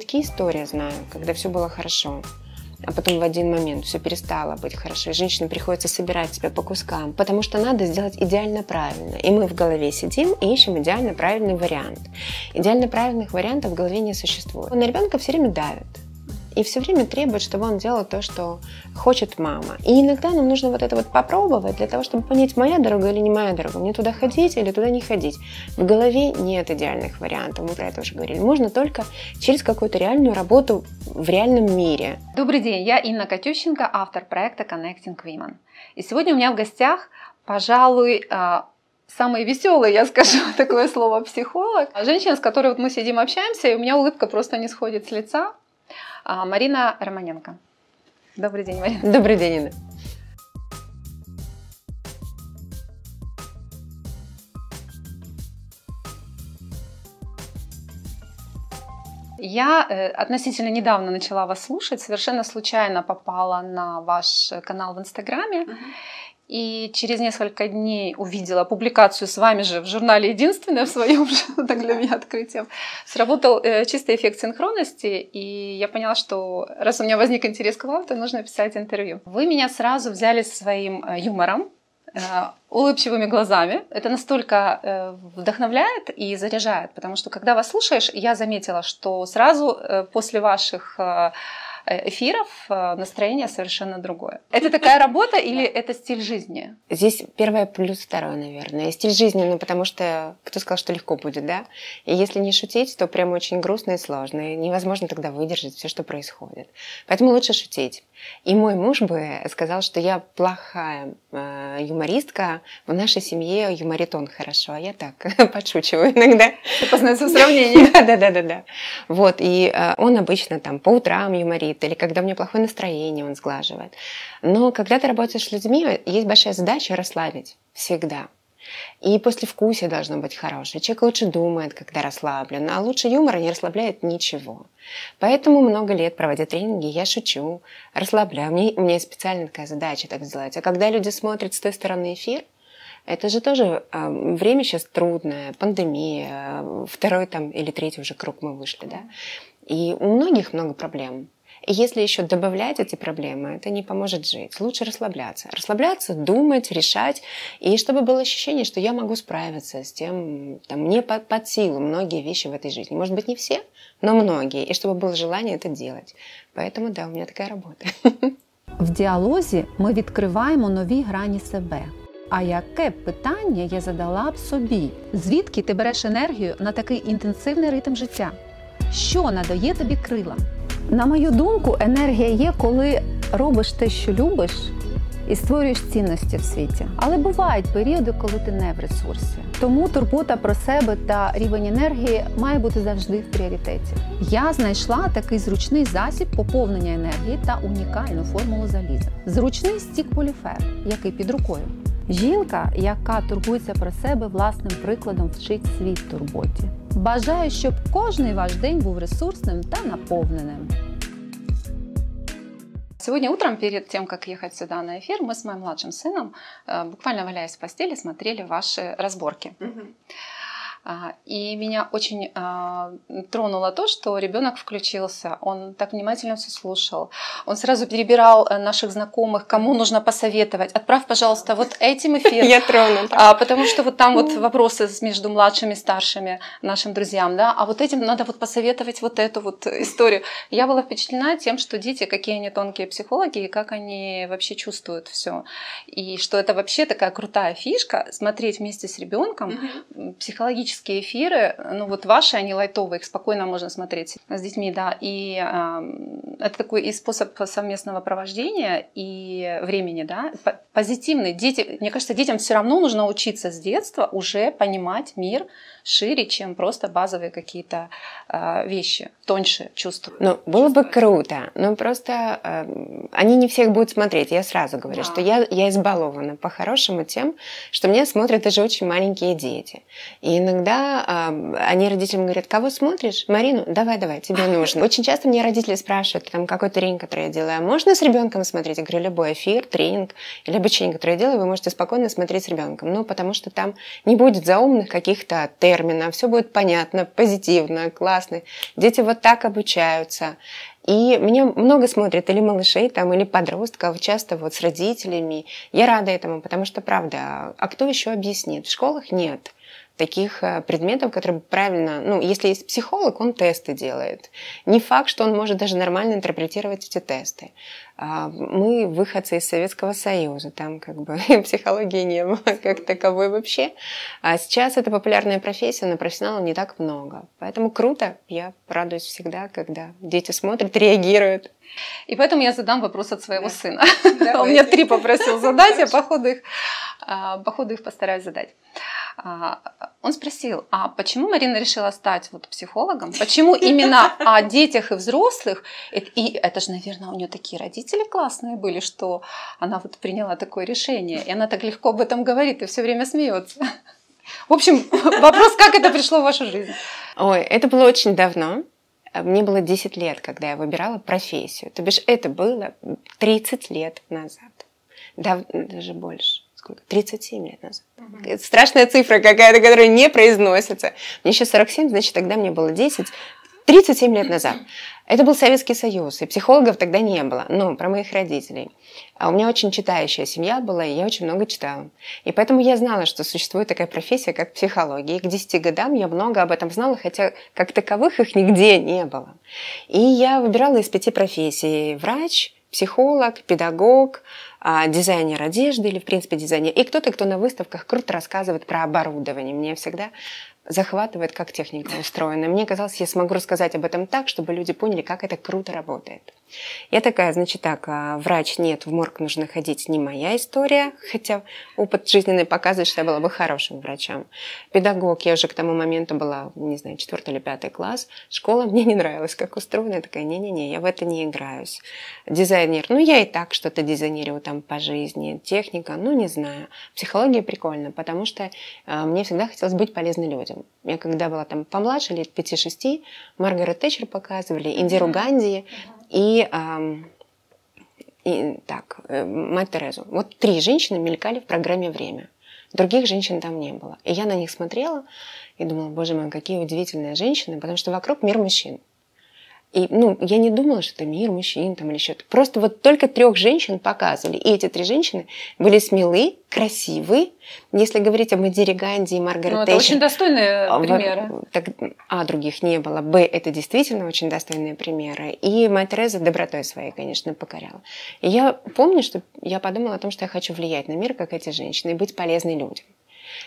Такие истории знаю, когда все было хорошо а потом в один момент все перестало быть хорошо, и женщине приходится собирать себя по кускам, потому что надо сделать идеально правильно. И мы в голове сидим и ищем идеально правильный вариант. Идеально правильных вариантов в голове не существует. На ребенка все время давят и все время требует, чтобы он делал то, что хочет мама. И иногда нам нужно вот это вот попробовать для того, чтобы понять, моя дорога или не моя дорога, мне туда ходить или туда не ходить. В голове нет идеальных вариантов, мы про это уже говорили. Можно только через какую-то реальную работу в реальном мире. Добрый день, я Инна Катющенко, автор проекта Connecting Women. И сегодня у меня в гостях, пожалуй, а, самый веселый, я скажу такое слово, психолог. Женщина, с которой вот мы сидим, общаемся, и у меня улыбка просто не сходит с лица. А, Марина Романенко. Добрый день, Марина. Добрый день, Инна. Я э, относительно недавно начала вас слушать, совершенно случайно попала на ваш канал в Инстаграме. Uh-huh. И через несколько дней увидела публикацию с вами же в журнале «Единственное» в своем, так для меня открытием. Сработал э, чистый эффект синхронности, и я поняла, что раз у меня возник интерес к вам, то нужно писать интервью. Вы меня сразу взяли своим э, юмором, э, улыбчивыми глазами. Это настолько вдохновляет и заряжает, потому что когда вас слушаешь, я заметила, что сразу после ваших эфиров э, настроение совершенно другое. Это такая работа или это стиль жизни? Здесь первое плюс второе, наверное. Стиль жизни, ну потому что кто сказал, что легко будет, да? И если не шутить, то прям очень грустно и сложно. И невозможно тогда выдержать все, что происходит. Поэтому лучше шутить. И мой муж бы сказал, что я плохая э, юмористка. В нашей семье юморит он хорошо, а я так подшучиваю иногда. Познается в сравнении. Да-да-да. Вот, и э, он обычно там по утрам юморит, или когда у меня плохое настроение, он сглаживает. Но когда ты работаешь с людьми, есть большая задача расслабить всегда. И послевкусие должно быть хорошее. Человек лучше думает, когда расслаблен, а лучше юмора не расслабляет ничего. Поэтому много лет, проводя тренинги, я шучу, расслабляю. Мне, у меня есть специальная такая задача так сделать. А когда люди смотрят с той стороны эфир, это же тоже э, время сейчас трудное, пандемия, второй там или третий уже круг мы вышли, да. И у многих много проблем. И если еще добавлять эти проблемы, это не поможет жить. Лучше расслабляться. Расслабляться, думать, решать. И чтобы было ощущение, что я могу справиться с тем, там, мне под, под силу многие вещи в этой жизни. Может быть, не все, но многие. І щоб було желание это делать. Поэтому, да, у меня такая работа. В діалозі ми відкриваємо нові грані себе. А яке б питання я задала б собі? Звідки ти береш енергію на такий інтенсивний ритм життя? Що надає тобі крила? На мою думку, енергія є, коли робиш те, що любиш, і створюєш цінності в світі. Але бувають періоди, коли ти не в ресурсі. Тому турбота про себе та рівень енергії має бути завжди в пріоритеті. Я знайшла такий зручний засіб поповнення енергії та унікальну формулу заліза. Зручний стік поліфер, який під рукою. Жінка, яка турбується про себе, власним прикладом вчить світ турботі. Бажаю, щоб кожний ваш день був ресурсним та наповненим. Сегодня утром, перед тем, как ехать сюда на эфир, мы с моим младшим сыном, э, буквально валяясь в постели, смотрели ваши разборки. Угу. А, и меня очень а, тронуло то, что ребенок включился, он так внимательно все слушал, он сразу перебирал э, наших знакомых, кому нужно посоветовать, отправь, пожалуйста, вот этим эфир. Я тронута. А, потому что вот там вот вопросы между младшими и старшими нашим друзьям, да, а вот этим надо вот посоветовать вот эту вот историю. Я была впечатлена тем, что дети, какие они тонкие психологи, и как они вообще чувствуют все. И что это вообще такая крутая фишка, смотреть вместе с ребенком психологически тематические эфиры, ну вот ваши, они лайтовые, их спокойно можно смотреть с детьми, да, и э, это такой и способ совместного провождения и времени, да, позитивный. Дети, мне кажется, детям все равно нужно учиться с детства уже понимать мир, шире, чем просто базовые какие-то э, вещи, тоньше чувства. Ну, было бы круто, но просто э, они не всех будут смотреть. Я сразу говорю, да. что я, я избалована по-хорошему тем, что меня смотрят даже очень маленькие дети. И иногда иногда э, они родителям говорят, кого смотришь? Марину? Давай, давай, тебе нужно. Очень часто мне родители спрашивают, там, какой тренинг, который я делаю, а можно с ребенком смотреть? Я говорю, любой эфир, тренинг или обучение, которое я делаю, вы можете спокойно смотреть с ребенком. Ну, потому что там не будет заумных каких-то терминов, все будет понятно, позитивно, классно. Дети вот так обучаются. И меня много смотрят или малышей там, или подростков, часто вот с родителями. Я рада этому, потому что, правда, а кто еще объяснит? В школах нет таких э, предметов, которые правильно, ну, если есть психолог, он тесты делает. Не факт, что он может даже нормально интерпретировать эти тесты. А, мы выходцы из Советского Союза, там как бы психологии не было как таковой вообще. А сейчас это популярная профессия, но профессионалов не так много. Поэтому круто, я радуюсь всегда, когда дети смотрят, реагируют. И поэтому я задам вопрос от своего да. сына. Он меня три попросил задать, я походу их, а, походу их постараюсь задать. А, он спросил, а почему Марина решила стать вот психологом? Почему именно о детях и взрослых? И это же, наверное, у нее такие родители классные были, что она вот приняла такое решение. И она так легко об этом говорит и все время смеется. В общем, вопрос, как это пришло в вашу жизнь? Ой, это было очень давно. Мне было 10 лет, когда я выбирала профессию. То бишь это было 30 лет назад. даже больше сколько? 37 лет назад. Угу. Это страшная цифра какая-то, которая не произносится. Мне сейчас 47, значит, тогда мне было 10. 37 лет назад. Это был Советский Союз, и психологов тогда не было. Но про моих родителей. А у меня очень читающая семья была, и я очень много читала. И поэтому я знала, что существует такая профессия, как психология. И к 10 годам я много об этом знала, хотя как таковых их нигде не было. И я выбирала из пяти профессий. Врач, психолог, педагог, а, дизайнер одежды или, в принципе, дизайнер. И кто-то, кто на выставках круто рассказывает про оборудование. Мне всегда захватывает, как техника устроена. Мне казалось, я смогу рассказать об этом так, чтобы люди поняли, как это круто работает. Я такая, значит так, а, врач нет, в морг нужно ходить, не моя история, хотя опыт жизненный показывает, что я была бы хорошим врачом. Педагог, я уже к тому моменту была, не знаю, четвертый или пятый класс. Школа мне не нравилась, как устроена. Я такая, не-не-не, я в это не играюсь. Дизайнер, ну я и так что-то дизайнирую там по жизни. Техника, ну не знаю. Психология прикольно, потому что э, мне всегда хотелось быть полезной людям. Я когда была там помладше, лет 5-6, Маргарет Тэтчер показывали, Индиру Ганди, и, и так, э, мать Терезу. Вот три женщины мелькали в программе «Время». Других женщин там не было. И я на них смотрела и думала, боже мой, какие удивительные женщины, потому что вокруг мир мужчин. И, ну, я не думала, что это мир мужчин там или что-то. Просто вот только трех женщин показывали. И эти три женщины были смелы, красивы. Если говорить об Эдире Ганди и Маргарет ну, это очень достойные а, примеры. Так, а, других не было. Б, это действительно очень достойные примеры. И мать Тереза добротой своей, конечно, покоряла. И я помню, что я подумала о том, что я хочу влиять на мир, как эти женщины, и быть полезной людям.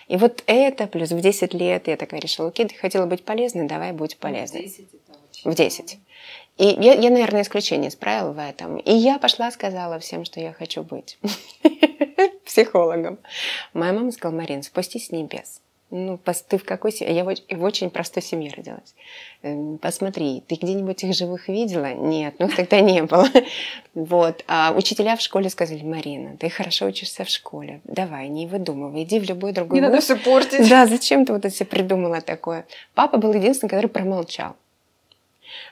И вот это, плюс в 10 лет я такая решила, окей, ты хотела быть полезной, давай будь полезной. В 10 это очень В 10. И я, я, наверное, исключение справила в этом. И я пошла, сказала всем, что я хочу быть психологом. Моя мама сказала, Марин, спустись с небес. Ну, ты в какой семье? Я в очень простой семье родилась. Эм, посмотри, ты где-нибудь их живых видела? Нет, ну тогда не было. Вот. А учителя в школе сказали, Марина, ты хорошо учишься в школе. Давай, не выдумывай, иди в любой другой Не вуз. надо все портить. Да, зачем ты вот это все придумала такое? Папа был единственный, который промолчал.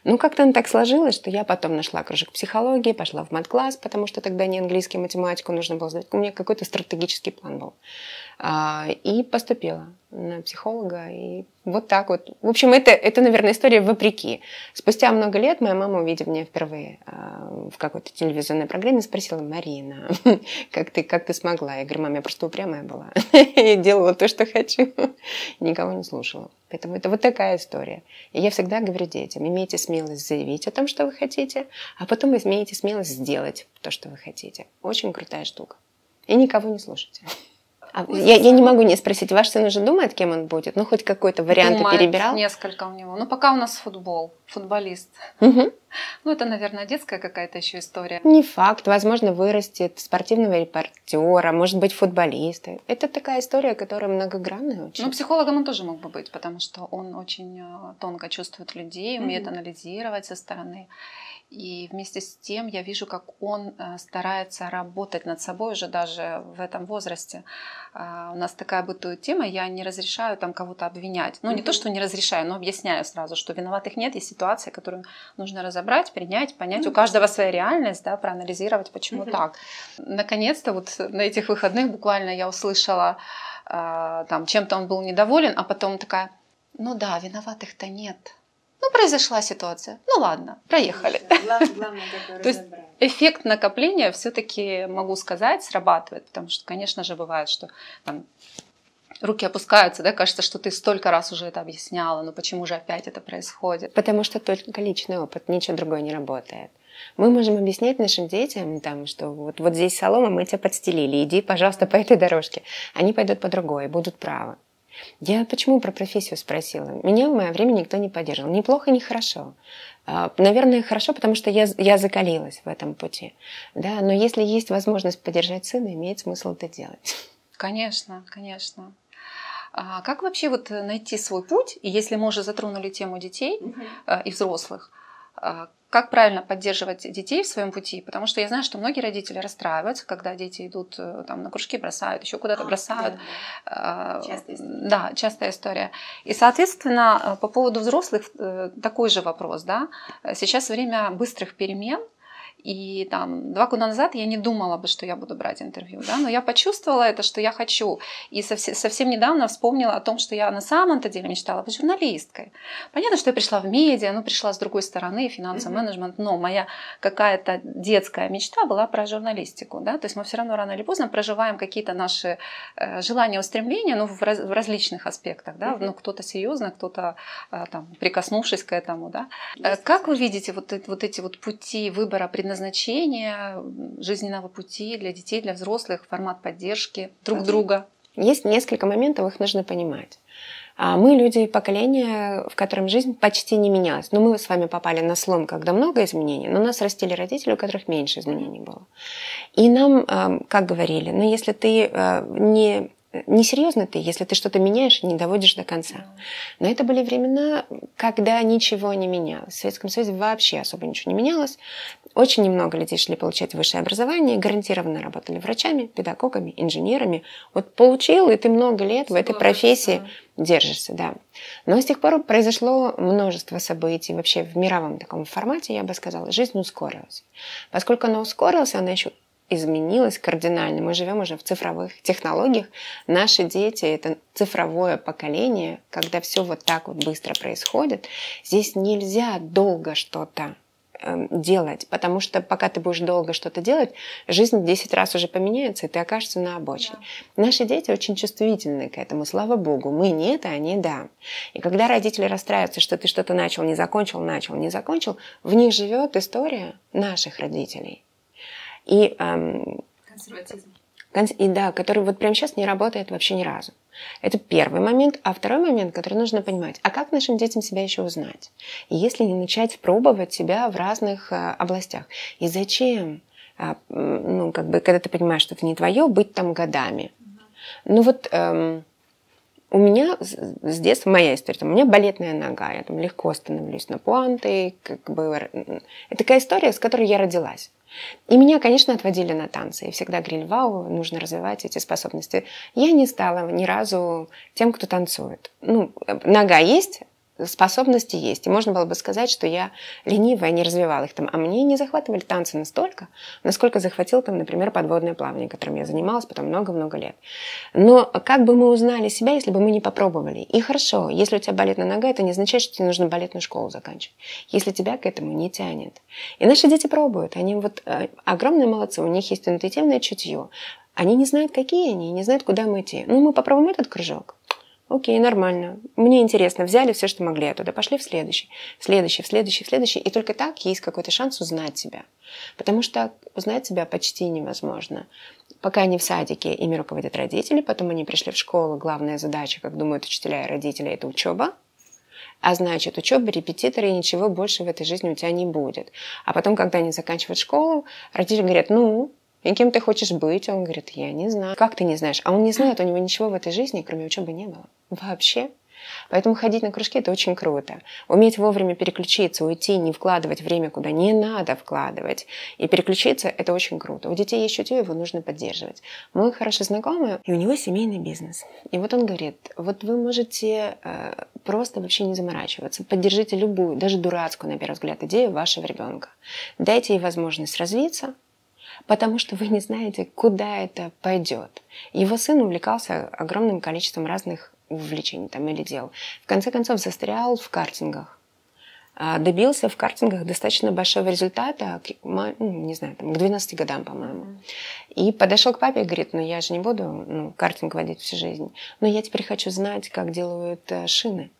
Ну, как-то так сложилось, что я потом нашла кружок психологии, пошла в мат-класс, потому что тогда не английский, математику нужно было сдать. У меня какой-то стратегический план был. А, и поступила на психолога. И вот так вот. В общем, это, это, наверное, история вопреки. Спустя много лет моя мама, увидев меня впервые а, в какой-то телевизионной программе, спросила, Марина, как ты, как ты смогла? Я говорю, мама, я просто упрямая была. И делала то, что хочу. Никого не слушала. Поэтому это вот такая история. И я всегда говорю детям, имейте смелость заявить о том, что вы хотите, а потом имейте смелость сделать то, что вы хотите. Очень крутая штука. И никого не слушайте. А я, я не могу не спросить, ваш сын уже думает, кем он будет? Ну, хоть какой-то вариант перебирал? несколько у него. Ну, пока у нас футбол, футболист. Угу. Ну, это, наверное, детская какая-то еще история. Не факт. Возможно, вырастет спортивного репортера, может быть, футболиста. Это такая история, которая многогранная очень. Ну, психологом он тоже мог бы быть, потому что он очень э, тонко чувствует людей, умеет mm анализировать со стороны. И вместе с тем я вижу, как он э, старается работать над собой уже даже в этом возрасте. а, у нас такая бытует тема, я не разрешаю там кого-то обвинять. Ну, не то, что не разрешаю, но объясняю сразу, что виноватых нет, есть ситуация, которую нужно разобрать, принять, понять. У каждого своя реальность, да, проанализировать, почему так. Наконец-то вот на этих выходных буквально я услышала, а, там, чем-то он был недоволен, а потом такая, ну да, виноватых-то нет. Ну, произошла ситуация. Ну ладно, проехали. То есть эффект накопления все-таки, могу сказать, срабатывает. Потому что, конечно же, бывает, что там, руки опускаются, да, кажется, что ты столько раз уже это объясняла, но почему же опять это происходит? Потому что только личный опыт, ничего другое не работает. Мы можем объяснять нашим детям, там, что вот, вот здесь солома, мы тебя подстелили, иди, пожалуйста, по этой дорожке. Они пойдут по другой, будут правы. Я почему про профессию спросила? Меня в мое время никто не поддерживал. Ни плохо, ни хорошо. А, наверное, хорошо, потому что я, я закалилась в этом пути. Да? Но если есть возможность поддержать сына, имеет смысл это делать. Конечно, конечно. А как вообще вот найти свой путь? И если мы уже затронули тему детей угу. и взрослых, а, как правильно поддерживать детей в своем пути, потому что я знаю, что многие родители расстраиваются, когда дети идут э, там, на кружки, бросают, еще куда-то а, бросают. Да, да. Частая история. Да, частая история. И, соответственно, э, по поводу взрослых э, такой же вопрос. Да? Сейчас время быстрых перемен – и там два года назад я не думала бы, что я буду брать интервью, да, но я почувствовала это, что я хочу. И совсем, совсем недавно вспомнила о том, что я на самом-то деле мечтала быть журналисткой. Понятно, что я пришла в медиа, ну, пришла с другой стороны, финансовый mm-hmm. менеджмент, но моя какая-то детская мечта была про журналистику, да, то есть мы все равно рано или поздно проживаем какие-то наши э, желания, устремления, ну, в, раз, в различных аспектах, да, mm-hmm. ну, кто-то серьезно, кто-то э, там, прикоснувшись к этому, да. Э, как вы видите вот, вот эти вот пути выбора предназначения предназначение жизненного пути для детей, для взрослых, формат поддержки друг друга? Есть несколько моментов, их нужно понимать. А мы люди поколения, в котором жизнь почти не менялась. Но мы с вами попали на слом, когда много изменений, но нас растили родители, у которых меньше изменений было. И нам, как говорили, ну если ты э, не несерьезно ты, если ты что-то меняешь и не доводишь до конца. Но это были времена, когда ничего не менялось. В Советском Союзе вообще особо ничего не менялось. Очень немного людей шли получать высшее образование, гарантированно работали врачами, педагогами, инженерами. Вот получил, и ты много лет в этой профессии держишься, да. Но с тех пор произошло множество событий вообще в мировом таком формате, я бы сказала. Жизнь ускорилась. Поскольку она ускорилась, она еще изменилась кардинально. Мы живем уже в цифровых технологиях. Наши дети — это цифровое поколение, когда все вот так вот быстро происходит. Здесь нельзя долго что-то делать, потому что пока ты будешь долго что-то делать, жизнь 10 раз уже поменяется, и ты окажешься на обочине. Да. Наши дети очень чувствительны к этому, слава богу. Мы нет, а они да. И когда родители расстраиваются, что ты что-то начал, не закончил, начал, не закончил, в них живет история наших родителей. И, эм, Консерватизм. И да, который вот прямо сейчас не работает вообще ни разу. Это первый момент. А второй момент, который нужно понимать, а как нашим детям себя еще узнать? Если не начать пробовать себя в разных э, областях? И зачем? А, ну, как бы, когда ты понимаешь, что это не твое, быть там годами. Ну вот эм, у меня с детства моя история, там, у меня балетная нога, я там легко становлюсь на пуанты, как бы это такая история, с которой я родилась. И меня, конечно, отводили на танцы. И всегда говорили, вау, нужно развивать эти способности. Я не стала ни разу тем, кто танцует. Ну, нога есть, способности есть. И можно было бы сказать, что я ленивая, не развивала их там. А мне не захватывали танцы настолько, насколько захватил там, например, подводное плавание, которым я занималась потом много-много лет. Но как бы мы узнали себя, если бы мы не попробовали? И хорошо, если у тебя балетная нога, это не означает, что тебе нужно балетную школу заканчивать. Если тебя к этому не тянет. И наши дети пробуют. Они вот э, огромные молодцы, у них есть интуитивное чутье. Они не знают, какие они, не знают, куда мы идти. Ну, мы попробуем этот кружок. Окей, нормально. Мне интересно. Взяли все, что могли оттуда. Пошли в следующий. В следующий, в следующий, в следующий. И только так есть какой-то шанс узнать себя. Потому что узнать себя почти невозможно. Пока они в садике, ими руководят родители, потом они пришли в школу, главная задача, как думают учителя и родители, это учеба. А значит, учеба, репетиторы и ничего больше в этой жизни у тебя не будет. А потом, когда они заканчивают школу, родители говорят, ну, и кем ты хочешь быть? Он говорит, я не знаю. Как ты не знаешь? А он не знает, у него ничего в этой жизни, кроме учебы, не было. Вообще. Поэтому ходить на кружки – это очень круто. Уметь вовремя переключиться, уйти, не вкладывать время, куда не надо вкладывать. И переключиться – это очень круто. У детей есть чутье, его нужно поддерживать. Мой хороший знакомый, и у него семейный бизнес. И вот он говорит, вот вы можете э, просто вообще не заморачиваться. Поддержите любую, даже дурацкую, на первый взгляд, идею вашего ребенка. Дайте ей возможность развиться, потому что вы не знаете, куда это пойдет. Его сын увлекался огромным количеством разных увлечений там, или дел. В конце концов, застрял в картингах. А, добился в картингах достаточно большого результата, ну, не знаю, там, к 12 годам, по-моему. И подошел к папе и говорит, ну я же не буду ну, картинг водить всю жизнь, но я теперь хочу знать, как делают э, шины.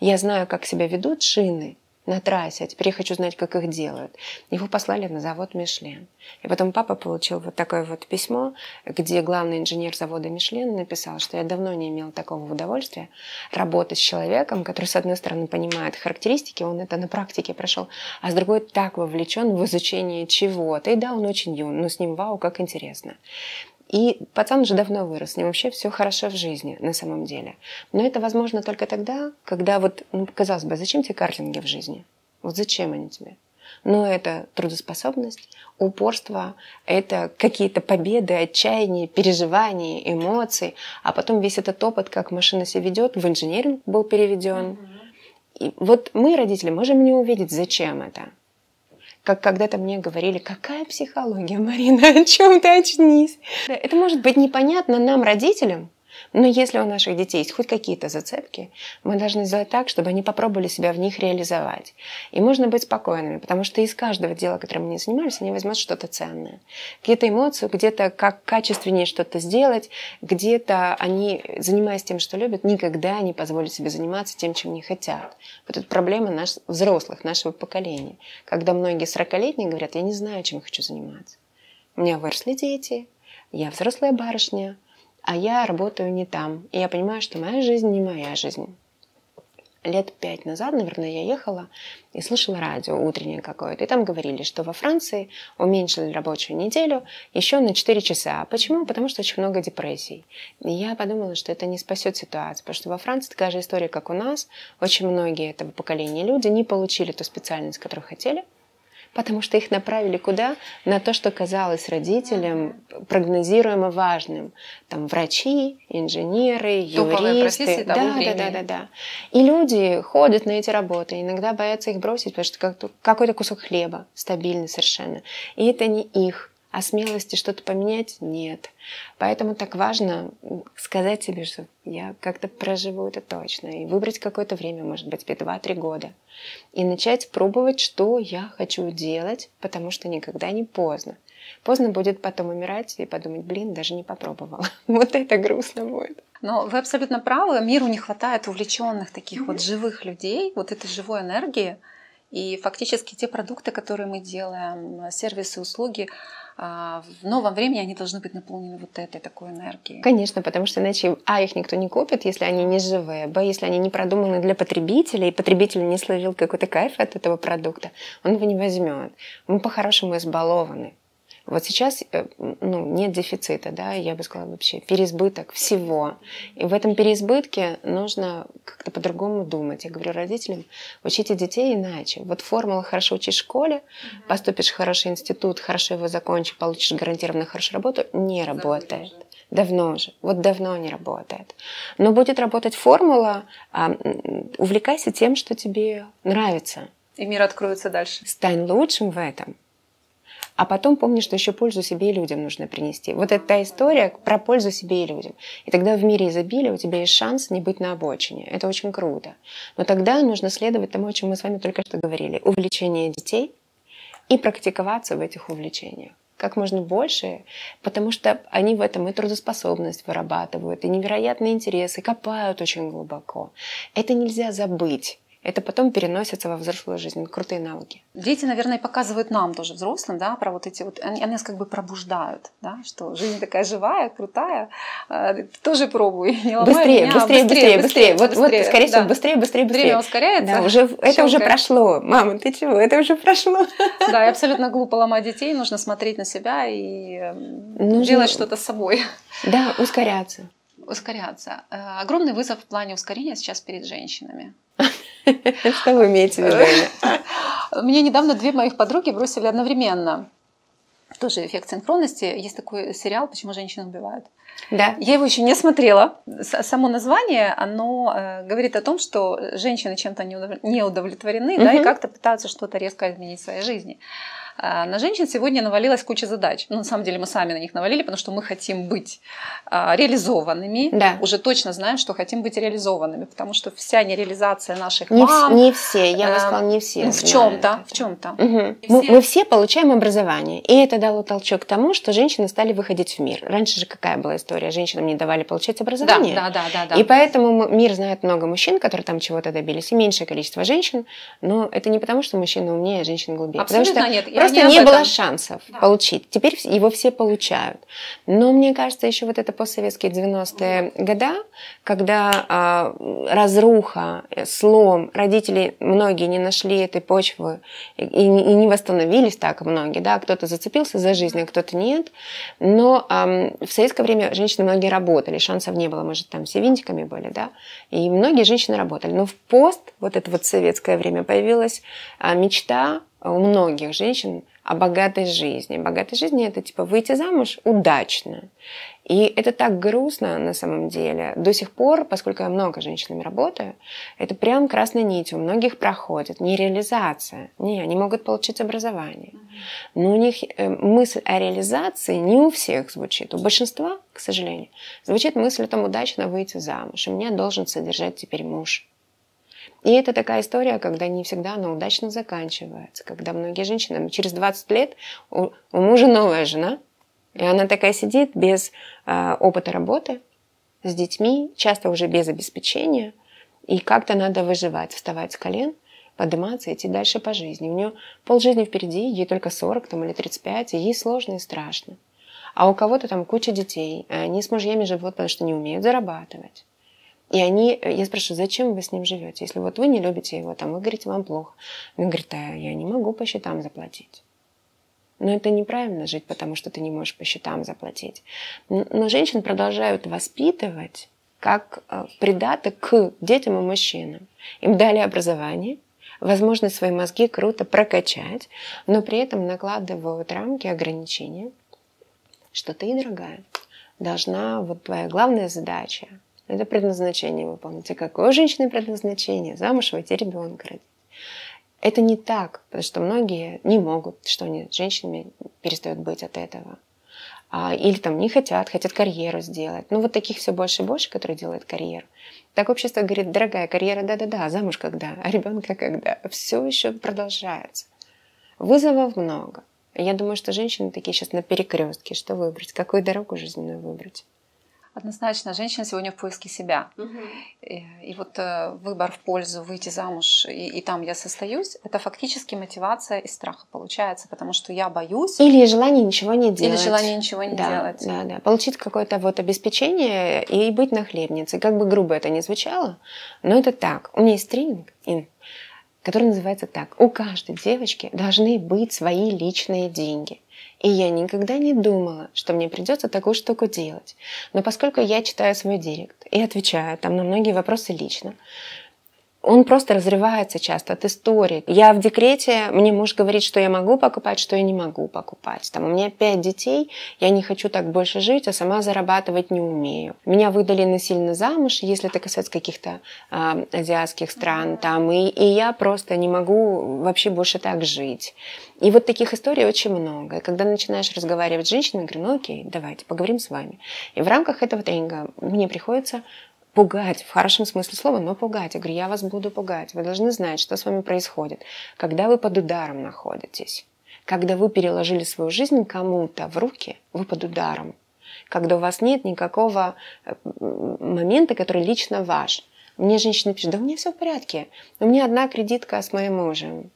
Я знаю, как себя ведут шины, на трассе, а теперь я хочу знать, как их делают. Его послали на завод Мишлен. И потом папа получил вот такое вот письмо, где главный инженер завода Мишлен написал, что я давно не имел такого удовольствия работать с человеком, который, с одной стороны, понимает характеристики, он это на практике прошел, а с другой так вовлечен в изучение чего-то. И да, он очень юн, но с ним вау, как интересно. И пацан уже давно вырос, с ним вообще все хорошо в жизни на самом деле. Но это возможно только тогда, когда вот, ну, казалось бы, зачем тебе картинги в жизни? Вот зачем они тебе? Но это трудоспособность, упорство, это какие-то победы, отчаяние, переживания, эмоции. А потом весь этот опыт, как машина себя ведет, в инженеринг был переведен. И вот мы, родители, можем не увидеть, зачем это как когда-то мне говорили, какая психология, Марина, о чем ты очнись? Это может быть непонятно нам, родителям, но если у наших детей есть хоть какие-то зацепки, мы должны сделать так, чтобы они попробовали себя в них реализовать. И можно быть спокойными, потому что из каждого дела, которым они занимались, они возьмут что-то ценное. Где-то эмоцию, где-то как качественнее что-то сделать, где-то они, занимаясь тем, что любят, никогда не позволят себе заниматься тем, чем не хотят. Вот это проблема наш, взрослых, нашего поколения. Когда многие 40-летние говорят, я не знаю, чем хочу заниматься. У меня выросли дети, я взрослая барышня, а я работаю не там. И я понимаю, что моя жизнь не моя жизнь. Лет пять назад, наверное, я ехала и слышала радио утреннее какое-то. И там говорили, что во Франции уменьшили рабочую неделю еще на 4 часа. Почему? Потому что очень много депрессий. И я подумала, что это не спасет ситуацию, потому что во Франции такая же история, как у нас. Очень многие этого поколения люди не получили ту специальность, которую хотели – потому что их направили куда? На то, что казалось родителям прогнозируемо важным. Там врачи, инженеры, юристы. Да, да, да, да, да. И люди ходят на эти работы, иногда боятся их бросить, потому что какой-то кусок хлеба, стабильный совершенно. И это не их а смелости что-то поменять нет. Поэтому так важно сказать себе, что я как-то проживу это точно. И выбрать какое-то время, может быть, 2-3 года. И начать пробовать, что я хочу делать, потому что никогда не поздно. Поздно будет потом умирать и подумать, блин, даже не попробовала. Вот это грустно будет. Но вы абсолютно правы, миру не хватает увлеченных таких mm-hmm. вот живых людей, вот этой живой энергии. И фактически те продукты, которые мы делаем, сервисы, услуги, в новом времени они должны быть наполнены вот этой такой энергией. Конечно, потому что иначе, а, их никто не купит, если они не живые, б, если они не продуманы для потребителя, и потребитель не словил какой-то кайф от этого продукта, он его не возьмет. Мы по-хорошему избалованы. Вот сейчас э, ну, нет дефицита, да, я бы сказала вообще переизбыток всего. И в этом переизбытке нужно как-то по-другому думать. Я говорю родителям, учите детей иначе. Вот формула «хорошо учишь в школе», поступишь в хороший институт, хорошо его закончишь, получишь гарантированно хорошую работу, не работает. Давно уже. Вот давно не работает. Но будет работать формула а, «увлекайся тем, что тебе нравится». И мир откроется дальше. Стань лучшим в этом – а потом помни, что еще пользу себе и людям нужно принести. Вот это та история про пользу себе и людям. И тогда в мире изобилия у тебя есть шанс не быть на обочине. Это очень круто. Но тогда нужно следовать тому, о чем мы с вами только что говорили. Увлечение детей и практиковаться в этих увлечениях как можно больше, потому что они в этом и трудоспособность вырабатывают, и невероятные интересы, копают очень глубоко. Это нельзя забыть это потом переносится во взрослую жизнь. Крутые навыки. Дети, наверное, показывают нам тоже, взрослым, да, про вот эти вот, они, они нас как бы пробуждают, да, что жизнь такая живая, крутая, э, тоже пробуй, не быстрее, меня, быстрее, быстрее, быстрее, быстрее, вот, быстрее, вот, скорее всего, да. быстрее, быстрее, быстрее. Время ускоряется. Да, уже, это уже прошло. Мама, ты чего, это уже прошло. Да, и абсолютно глупо ломать детей, нужно смотреть на себя и нужно... делать что-то с собой. Да, ускоряться. Ускоряться. Э, огромный вызов в плане ускорения сейчас перед женщинами. Что вы имеете в виду? Мне недавно две моих подруги бросили одновременно. Тоже эффект синхронности. Есть такой сериал «Почему женщины убивают». Да. Я его еще не смотрела. Само название, оно э, говорит о том, что женщины чем-то не удовлетворены, угу. да, и как-то пытаются что-то резко изменить в своей жизни. А, на женщин сегодня навалилась куча задач. Ну, на самом деле мы сами на них навалили, потому что мы хотим быть а, реализованными. Да. Уже точно знаем, что хотим быть реализованными, потому что вся нереализация наших не мам... В, не все, я бы э, сказала, не все. В чем-то, в чем-то. Угу. Мы, мы все получаем образование. И это дало толчок к тому, что женщины стали выходить в мир. Раньше же какая была история? Женщинам не давали получать образование. Да, да, да. да, И поэтому мир знает много мужчин, которые там чего-то добились, и меньшее количество женщин. Но это не потому, что мужчина умнее, а женщина глубее. Абсолютно потому что нет. Я просто не, не было шансов да. получить. Теперь его все получают. Но мне кажется, еще вот это постсоветские 90-е года, когда а, разруха, слом, родители многие не нашли этой почвы и, и не восстановились так многие, да, кто-то зацепился за жизнь, а кто-то нет. Но а, в советское время женщины многие работали, шансов не было, может, там все винтиками были, да, и многие женщины работали. Но в пост, вот это вот советское время, появилась а, мечта у многих женщин о богатой жизни. Богатой жизни это типа выйти замуж удачно. И это так грустно на самом деле. До сих пор, поскольку я много женщинами работаю, это прям красной нитью. У многих проходит не реализация. Не, они могут получить образование. Но у них э, мысль о реализации не у всех звучит. У большинства, к сожалению, звучит мысль о том, удачно выйти замуж. И меня должен содержать теперь муж. И это такая история, когда не всегда она удачно заканчивается, когда многие женщины через 20 лет у, у мужа новая жена, и она такая сидит без э, опыта работы с детьми, часто уже без обеспечения, и как-то надо выживать, вставать с колен, подниматься, идти дальше по жизни. У нее полжизни впереди, ей только 40 там, или 35, и ей сложно и страшно. А у кого-то там куча детей, они с мужьями живут, потому что не умеют зарабатывать. И они, я спрашиваю, зачем вы с ним живете? Если вот вы не любите его, там, вы говорите, вам плохо. Он говорит, а я не могу по счетам заплатить. Но это неправильно жить, потому что ты не можешь по счетам заплатить. Но женщин продолжают воспитывать как э, придаток к детям и мужчинам. Им дали образование, возможность свои мозги круто прокачать, но при этом накладывают рамки, ограничения, что ты, дорогая, должна, вот твоя главная задача это предназначение выполнить. А какое у женщины предназначение? Замуж выйти, ребенка родить. Это не так, потому что многие не могут, что они женщинами перестают быть от этого. А, или там не хотят, хотят карьеру сделать. Ну вот таких все больше и больше, которые делают карьеру. Так общество говорит, дорогая карьера, да-да-да, замуж когда, а ребенка когда. Все еще продолжается. Вызовов много. Я думаю, что женщины такие сейчас на перекрестке. Что выбрать? Какую дорогу жизненную выбрать? Однозначно, женщина сегодня в поиске себя. Угу. И, и вот э, выбор в пользу выйти замуж и, и там я состоюсь, это фактически мотивация из страха получается, потому что я боюсь. Или желание ничего не делать. Или желание ничего не да, делать. Да, да. Получить какое-то вот обеспечение и быть нахлебницей. Как бы грубо это ни звучало, но это так. У меня есть тренинг, который называется так. У каждой девочки должны быть свои личные деньги. И я никогда не думала, что мне придется такую штуку делать. Но поскольку я читаю свой директ и отвечаю там на многие вопросы лично, он просто разрывается часто от истории. Я в декрете, мне муж говорит, что я могу покупать, что я не могу покупать. Там у меня пять детей, я не хочу так больше жить, а сама зарабатывать не умею. Меня выдали насильно замуж, если это касается каких-то э, азиатских стран, там, и, и я просто не могу вообще больше так жить. И вот таких историй очень много. И когда начинаешь разговаривать с женщинами, говорю, ну окей, давайте, поговорим с вами. И в рамках этого тренинга мне приходится пугать, в хорошем смысле слова, но пугать. Я говорю, я вас буду пугать. Вы должны знать, что с вами происходит. Когда вы под ударом находитесь, когда вы переложили свою жизнь кому-то в руки, вы под ударом. Когда у вас нет никакого э, момента, который лично ваш. Мне женщина пишет, да у меня все в порядке. У меня одна кредитка с моим мужем.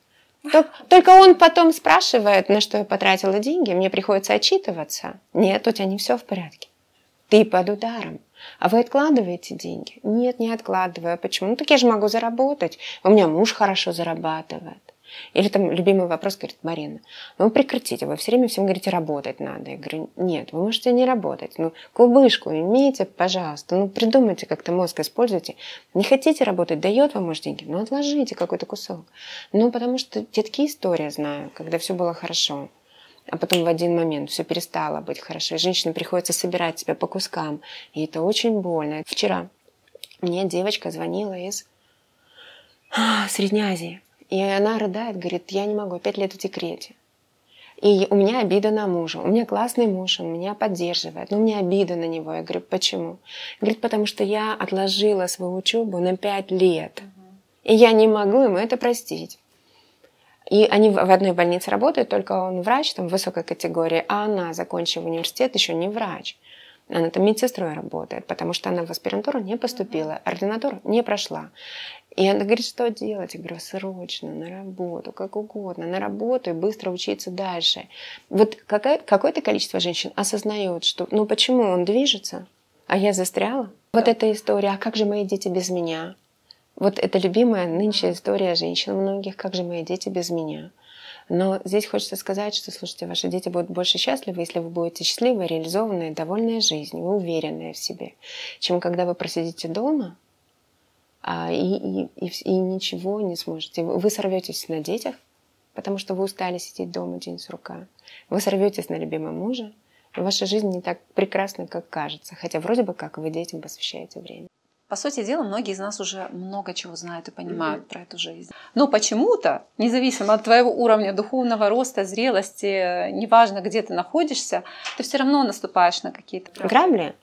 Только он потом спрашивает, на что я потратила деньги, мне приходится отчитываться. Нет, у тебя не все в порядке. Ты под ударом. А вы откладываете деньги? Нет, не откладываю. Почему? Ну так я же могу заработать. У меня муж хорошо зарабатывает. Или там любимый вопрос, говорит Марина, ну прекратите, вы все время всем говорите, работать надо. Я говорю, нет, вы можете не работать. Ну, кубышку имейте, пожалуйста. Ну, придумайте, как-то мозг используйте. Не хотите работать, дает вам, может, деньги, ну, отложите какой-то кусок. Ну, потому что я такие истории знаю, когда все было хорошо а потом в один момент все перестало быть хорошо. И женщине приходится собирать себя по кускам. И это очень больно. Вчера мне девочка звонила из а, Средней Азии. И она рыдает, говорит, я не могу, пять лет в декрете. И у меня обида на мужа. У меня классный муж, он меня поддерживает. Но у меня обида на него. Я говорю, почему? Говорит, потому что я отложила свою учебу на пять лет. И я не могу ему это простить. И они в одной больнице работают, только он врач, там высокой категории, а она, закончив университет, еще не врач. Она там медсестрой работает, потому что она в аспирантуру не поступила, ординатуру не прошла. И она говорит, что делать? Я говорю, срочно, на работу, как угодно, на работу и быстро учиться дальше. Вот какое- какое-то количество женщин осознает, что ну почему он движется, а я застряла? Вот эта история, а как же мои дети без меня? Вот это любимая нынче история женщин многих, как же мои дети без меня. Но здесь хочется сказать, что, слушайте, ваши дети будут больше счастливы, если вы будете счастливы, реализованные, довольные жизнью, уверенные в себе, чем когда вы просидите дома а, и, и, и, и ничего не сможете. Вы сорветесь на детях, потому что вы устали сидеть дома день с рука. Вы сорветесь на любимого мужа. Ваша жизнь не так прекрасна, как кажется, хотя вроде бы как вы детям посвящаете время. По сути дела, многие из нас уже много чего знают и понимают mm-hmm. про эту жизнь. Но почему-то, независимо от твоего уровня духовного роста, зрелости, неважно, где ты находишься, ты все равно наступаешь на какие-то грабли.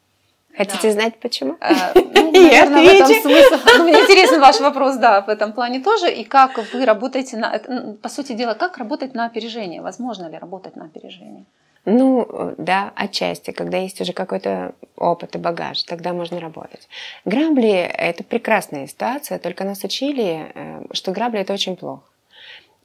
Хотите да. знать почему? А, ну, наверное, в этом смысл. Ну, мне интересен ваш вопрос, да, в этом плане тоже. И как вы работаете на, по сути дела, как работать на опережение? Возможно ли работать на опережение? Ну, да, отчасти, когда есть уже какой-то опыт и багаж, тогда можно работать. Грабли – это прекрасная ситуация, только нас учили, э, что грабли – это очень плохо.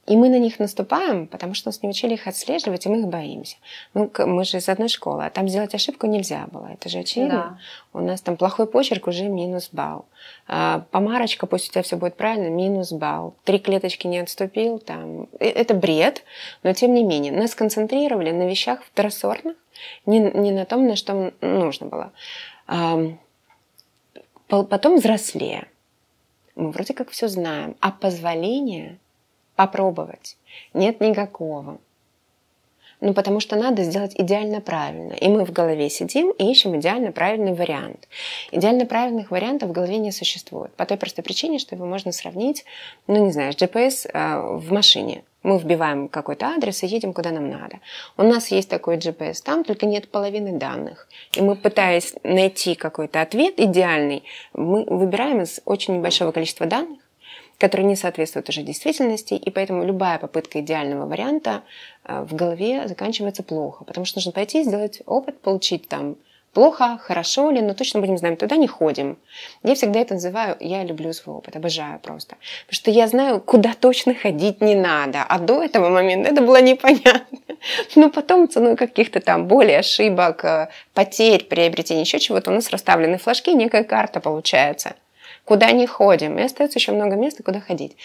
И мы на них наступаем, потому что нас не учили их отслеживать, и мы их боимся. Ну, мы же из одной школы, а там сделать ошибку нельзя было. Это же очевидно. Да. У нас там плохой почерк уже минус балл. А, помарочка, пусть у тебя все будет правильно, минус балл. Три клеточки не отступил, там. Э, это бред, но тем не менее. Нас концентрировали на вещах второсортных, не, не на том, на что нужно было. А, потом взрослее. Мы вроде как все знаем. А позволение попробовать. Нет никакого. Ну, потому что надо сделать идеально правильно. И мы в голове сидим и ищем идеально правильный вариант. Идеально правильных вариантов в голове не существует. По той простой причине, что его можно сравнить, ну, не знаю, с GPS э, в машине. Мы вбиваем какой-то адрес и едем куда нам надо. У нас есть такой GPS там, только нет половины данных. И мы, пытаясь найти какой-то ответ идеальный, мы выбираем из очень небольшого количества данных, которые не соответствуют уже действительности, и поэтому любая попытка идеального варианта э, в голове заканчивается плохо, потому что нужно пойти сделать опыт, получить там плохо, хорошо ли, но точно будем знать, туда не ходим. Я всегда это называю, я люблю свой опыт, обожаю просто. Потому что я знаю, куда точно ходить не надо, а до этого момента это было непонятно. Но потом ценой каких-то там более ошибок, э, потерь, приобретения, еще чего-то у нас расставлены флажки, некая карта получается куда не ходим, и остается еще много места, куда ходить.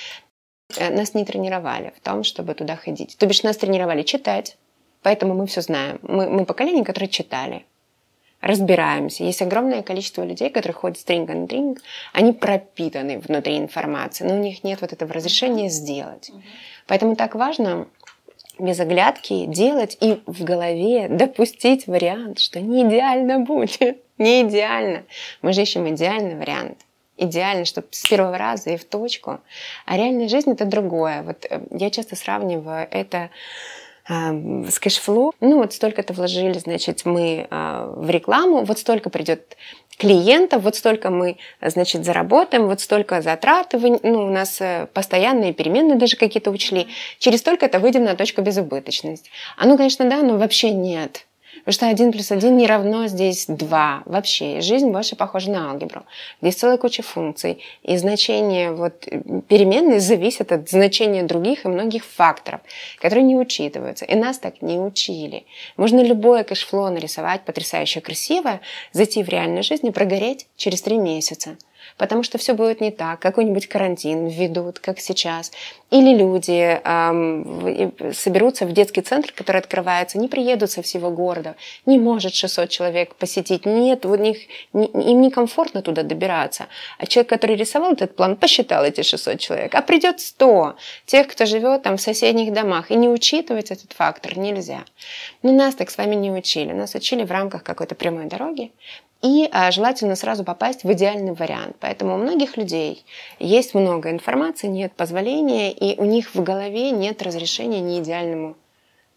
Э, нас не тренировали в том, чтобы туда ходить. То бишь нас тренировали читать, поэтому мы все знаем. Мы, мы поколение, которое читали, разбираемся. Есть огромное количество людей, которые ходят стринг на тринг, они пропитаны внутри информации, но у них нет вот этого разрешения сделать. Поэтому так важно без оглядки делать и в голове допустить вариант, что не идеально будет. Не идеально. Мы же ищем идеальный вариант идеально, чтобы с первого раза и в точку. А реальная жизнь это другое. Вот э, я часто сравниваю это э, с cash flow. Ну, вот столько-то вложили, значит, мы э, в рекламу, вот столько придет клиентов, вот столько мы, значит, заработаем, вот столько затрат, ну, у нас постоянные переменные даже какие-то учли, через столько это выйдем на точку безубыточности. А ну, конечно, да, но вообще нет. Потому что один плюс один не равно здесь два. Вообще, жизнь больше похожа на алгебру. Здесь целая куча функций. И значение вот, переменной зависит от значения других и многих факторов, которые не учитываются. И нас так не учили. Можно любое cash flow нарисовать потрясающе красиво, зайти в реальную жизнь и прогореть через три месяца. Потому что все будет не так, какой-нибудь карантин введут, как сейчас, или люди эм, соберутся в детский центр, который открывается, не приедут со всего города, не может 600 человек посетить, нет, у них, не, им некомфортно туда добираться. А человек, который рисовал этот план, посчитал эти 600 человек, а придет 100 тех, кто живет там в соседних домах, и не учитывать этот фактор нельзя. Но нас так с вами не учили, нас учили в рамках какой-то прямой дороги, и а, желательно сразу попасть в идеальный вариант. Поэтому у многих людей есть много информации, нет позволения, и у них в голове нет разрешения неидеальному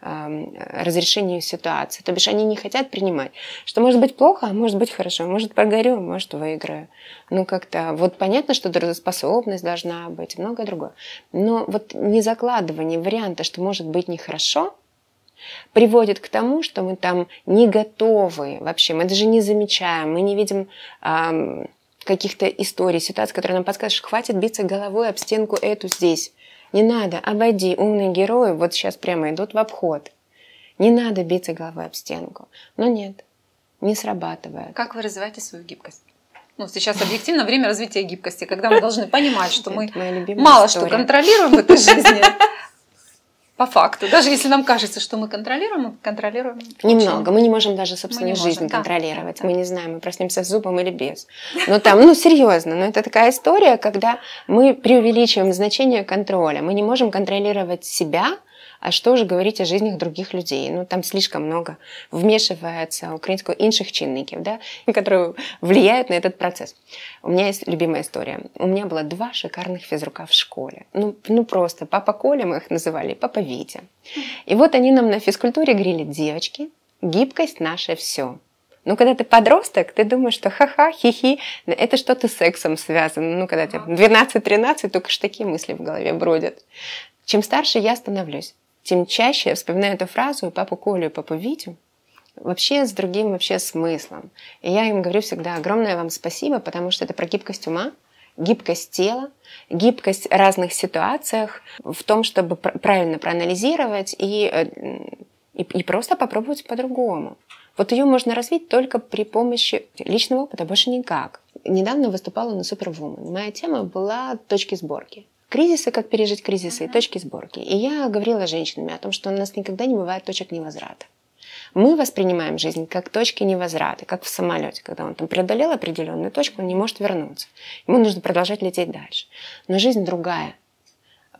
разрешению ситуации. То бишь они не хотят принимать, что может быть плохо, а может быть хорошо, может прогорю, может выиграю. Ну как-то вот понятно, что трудоспособность должна быть, многое другое. Но вот не закладывание варианта, что может быть нехорошо, приводит к тому, что мы там не готовы вообще, мы даже не замечаем, мы не видим эм, каких-то историй, ситуаций, которые нам подсказывают, что хватит биться головой об стенку эту здесь. Не надо, обойди, умные герои вот сейчас прямо идут в обход. Не надо биться головой об стенку. Но нет, не срабатывает. Как вы развиваете свою гибкость? Ну, сейчас объективно время развития гибкости, когда мы должны понимать, что мы мало что контролируем в этой жизни, по факту. Даже если нам кажется, что мы контролируем, мы контролируем. Немного. Мы не можем даже собственную жизнь можем. контролировать. Да, мы не знаем, мы проснемся с зубом или без. Но там, ну серьезно, но это такая история, когда мы преувеличиваем значение контроля. Мы не можем контролировать себя, а что уже говорить о жизнях других людей? Ну, там слишком много вмешивается украинского інших чинників, да, которые влияют на этот процесс. У меня есть любимая история. У меня было два шикарных физрука в школе. Ну, ну просто папа Коля мы их называли, папа Витя. И вот они нам на физкультуре говорили, девочки, гибкость наше все. Ну, когда ты подросток, ты думаешь, что ха-ха, хи-хи, это что-то с сексом связано. Ну, когда тебе 12-13, только ж такие мысли в голове бродят. Чем старше я становлюсь, тем чаще я вспоминаю эту фразу и папу Колю, папу Витю, вообще с другим вообще смыслом. И я им говорю всегда огромное вам спасибо, потому что это про гибкость ума, гибкость тела, гибкость в разных ситуациях, в том, чтобы правильно проанализировать и, э, и, и просто попробовать по-другому. Вот ее можно развить только при помощи личного опыта, больше никак. Недавно выступала на Superwoman. Моя тема была точки сборки кризисы, как пережить кризисы и точки сборки. И я говорила женщинами о том, что у нас никогда не бывает точек невозврата. Мы воспринимаем жизнь как точки невозврата, как в самолете, когда он там преодолел определенную точку, он не может вернуться. Ему нужно продолжать лететь дальше. Но жизнь другая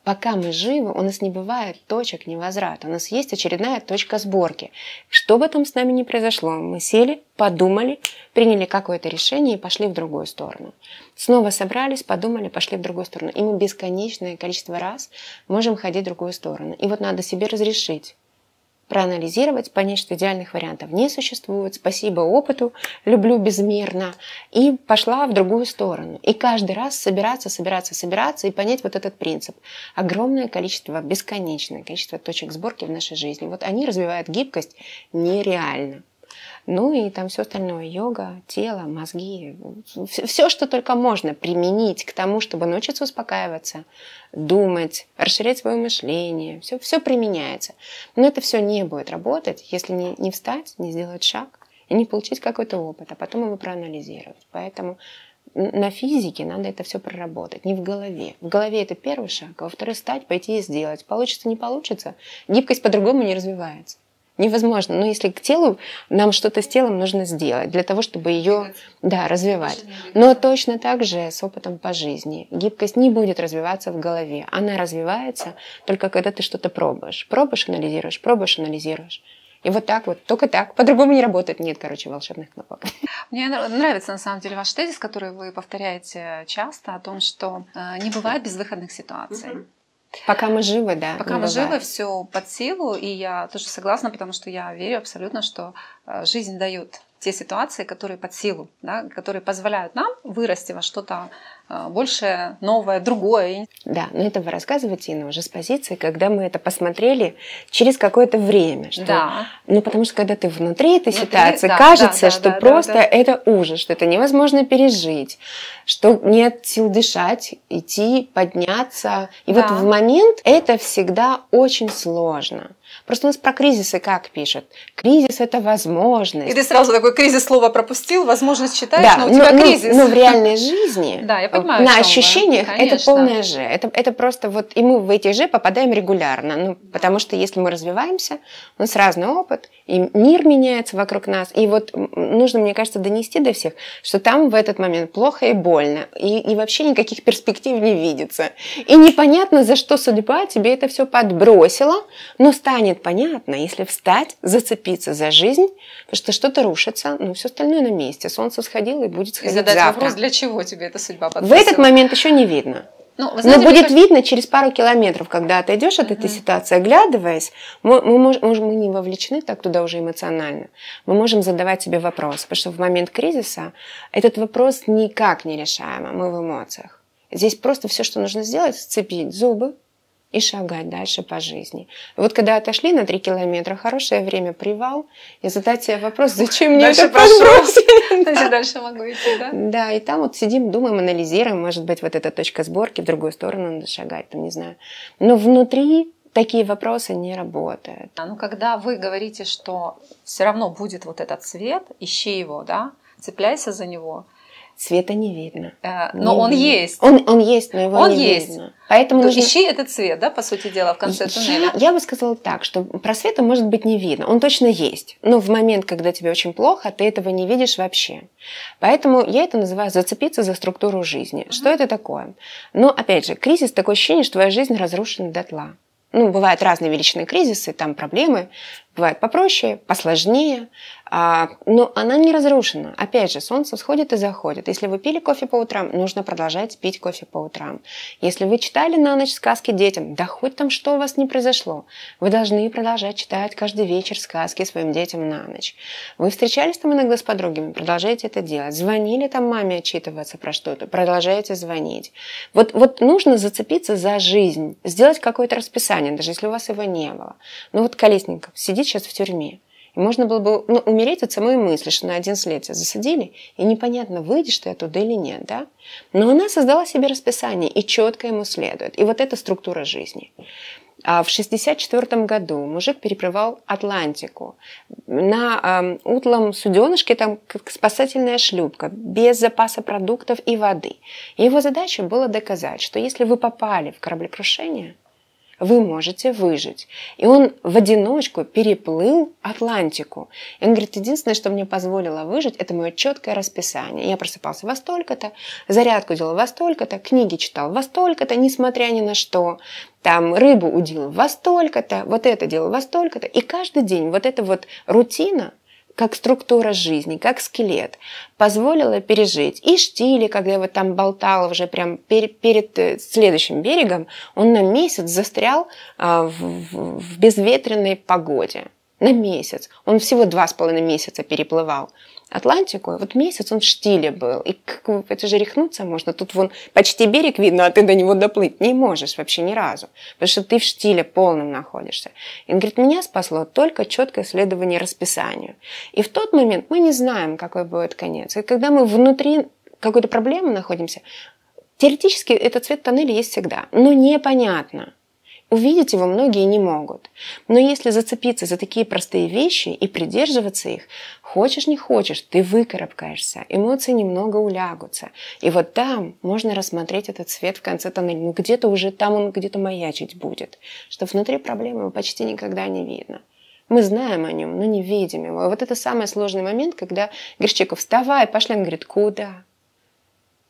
пока мы живы, у нас не бывает точек невозврата. У нас есть очередная точка сборки. Что бы там с нами ни произошло, мы сели, подумали, приняли какое-то решение и пошли в другую сторону. Снова собрались, подумали, пошли в другую сторону. И мы бесконечное количество раз можем ходить в другую сторону. И вот надо себе разрешить проанализировать, понять, что идеальных вариантов не существует. Спасибо опыту, люблю безмерно. И пошла в другую сторону. И каждый раз собираться, собираться, собираться и понять вот этот принцип. Огромное количество, бесконечное количество точек сборки в нашей жизни. Вот они развивают гибкость нереально. Ну и там все остальное, йога, тело, мозги, все, что только можно применить к тому, чтобы научиться успокаиваться, думать, расширять свое мышление, все, все применяется. Но это все не будет работать, если не, не встать, не сделать шаг и не получить какой-то опыт, а потом его проанализировать. Поэтому на физике надо это все проработать, не в голове. В голове это первый шаг, а во-вторых, встать, пойти и сделать. Получится, не получится, гибкость по-другому не развивается невозможно. Но если к телу, нам что-то с телом нужно сделать для того, чтобы ее да, развивать. Но точно так же с опытом по жизни. Гибкость не будет развиваться в голове. Она развивается только когда ты что-то пробуешь. Пробуешь, анализируешь, пробуешь, анализируешь. И вот так вот, только так. По-другому не работает. Нет, короче, волшебных кнопок. Мне нравится, на самом деле, ваш тезис, который вы повторяете часто, о том, что э, не бывает безвыходных ситуаций. Mm-hmm. Пока мы живы, да. Пока мы бывает. живы, все под силу, и я тоже согласна, потому что я верю абсолютно, что э, жизнь дает те ситуации, которые под силу, да, которые позволяют нам вырасти во что-то больше новое, другое. Да, но это вы рассказываете, Инна, уже с позиции, когда мы это посмотрели через какое-то время. Что, да. Ну, потому что когда ты внутри этой внутри, ситуации, да, кажется, да, да, что да, просто да, да. это ужас, что это невозможно пережить, что нет сил дышать, идти, подняться. И да. вот в момент это всегда очень сложно. Просто у нас про кризисы как пишет? Кризис – это возможность. И ты сразу такой кризис слово пропустил, возможность читаешь, да, но у тебя но, кризис. Но в реальной жизни, да, я понимаю, на ощущениях это полное же. Это, это просто вот, и мы в эти же попадаем регулярно. Ну, потому что если мы развиваемся, у нас разный опыт, и мир меняется вокруг нас. И вот нужно, мне кажется, донести до всех, что там в этот момент плохо и больно, и, и вообще никаких перспектив не видится. И непонятно, за что судьба тебе это все подбросила, но станет понятно, если встать, зацепиться за жизнь, потому что что-то рушится, ну, все остальное на месте. Солнце сходило и будет сходить и задать завтра. вопрос, для чего тебе эта судьба подбросила? В этот момент еще не видно. Ну, знаете, Но будет кажется... видно через пару километров, когда отойдешь от uh-huh. этой ситуации, оглядываясь, мы, мы, можем, мы не вовлечены так туда уже эмоционально. Мы можем задавать себе вопрос, потому что в момент кризиса этот вопрос никак не решаем, а мы в эмоциях. Здесь просто все, что нужно сделать, сцепить зубы, и шагать дальше по жизни. Вот когда отошли на три километра, хорошее время привал, и задать себе вопрос, зачем мне это подбросили? Значит, дальше могу идти, да? Да, и там вот сидим, думаем, анализируем, может быть, вот эта точка сборки, в другую сторону надо шагать, там, не знаю. Но внутри такие вопросы не работают. А ну, когда вы говорите, что все равно будет вот этот цвет, ищи его, да, цепляйся за него – цвета не видно. А, но не он видно. есть. Он, он есть, но его он не есть. видно. Поэтому То нужно... ищи этот цвет, да, по сути дела, в конце туннеля. Я, я бы сказала так, что просвета может быть не видно. Он точно есть. Но в момент, когда тебе очень плохо, ты этого не видишь вообще. Поэтому я это называю зацепиться за структуру жизни. Uh-huh. Что это такое? Но, опять же, кризис такое ощущение, что твоя жизнь разрушена дотла. Ну, бывают разные величины кризисы, там проблемы, бывает попроще, посложнее, а, но она не разрушена. Опять же, солнце всходит и заходит. Если вы пили кофе по утрам, нужно продолжать пить кофе по утрам. Если вы читали на ночь сказки детям, да хоть там что у вас не произошло, вы должны продолжать читать каждый вечер сказки своим детям на ночь. Вы встречались там иногда с подругами, продолжайте это делать. Звонили там маме отчитываться про что-то, продолжайте звонить. Вот, вот нужно зацепиться за жизнь, сделать какое-то расписание, даже если у вас его не было. Ну вот Колесников сидит сейчас в тюрьме. И можно было бы ну, умереть от самой мысли, что на один тебя засадили, и непонятно, выйдешь ты оттуда или нет. Да? Но она создала себе расписание и четко ему следует. И вот эта структура жизни. А в 1964 году мужик переплывал Атлантику. На э, утлом суденышке там как спасательная шлюпка, без запаса продуктов и воды. Его задача была доказать, что если вы попали в кораблекрушение, вы можете выжить. И он в одиночку переплыл Атлантику. И он говорит, единственное, что мне позволило выжить, это мое четкое расписание. Я просыпался во столько-то, зарядку делал во столько-то, книги читал во столько-то, несмотря ни на что. Там рыбу удил во столько-то, вот это делал во столько-то. И каждый день вот эта вот рутина, как структура жизни, как скелет, позволила пережить. И штили, когда его там болтало уже прям перед, перед э, следующим берегом, он на месяц застрял а, в, в безветренной погоде. На месяц. Он всего два с половиной месяца переплывал. Атлантику, вот месяц он в штиле был. И как, это же рехнуться можно. Тут вон почти берег видно, а ты до него доплыть не можешь вообще ни разу. Потому что ты в штиле полном находишься. И он говорит, меня спасло только четкое следование расписанию. И в тот момент мы не знаем, какой будет конец. И когда мы внутри какой-то проблемы находимся, теоретически этот цвет тоннеля есть всегда. Но непонятно. Увидеть его многие не могут. Но если зацепиться за такие простые вещи и придерживаться их, хочешь не хочешь, ты выкарабкаешься, эмоции немного улягутся. И вот там можно рассмотреть этот свет в конце тоннеля. Ну где-то уже там он где-то маячить будет. Что внутри проблемы его почти никогда не видно. Мы знаем о нем, но не видим его. И вот это самый сложный момент, когда Грищиков, вставай, пошли. Он говорит, куда?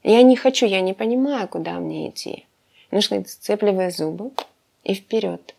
Я не хочу, я не понимаю, куда мне идти. Нужно сцепливая зубы, и вперед.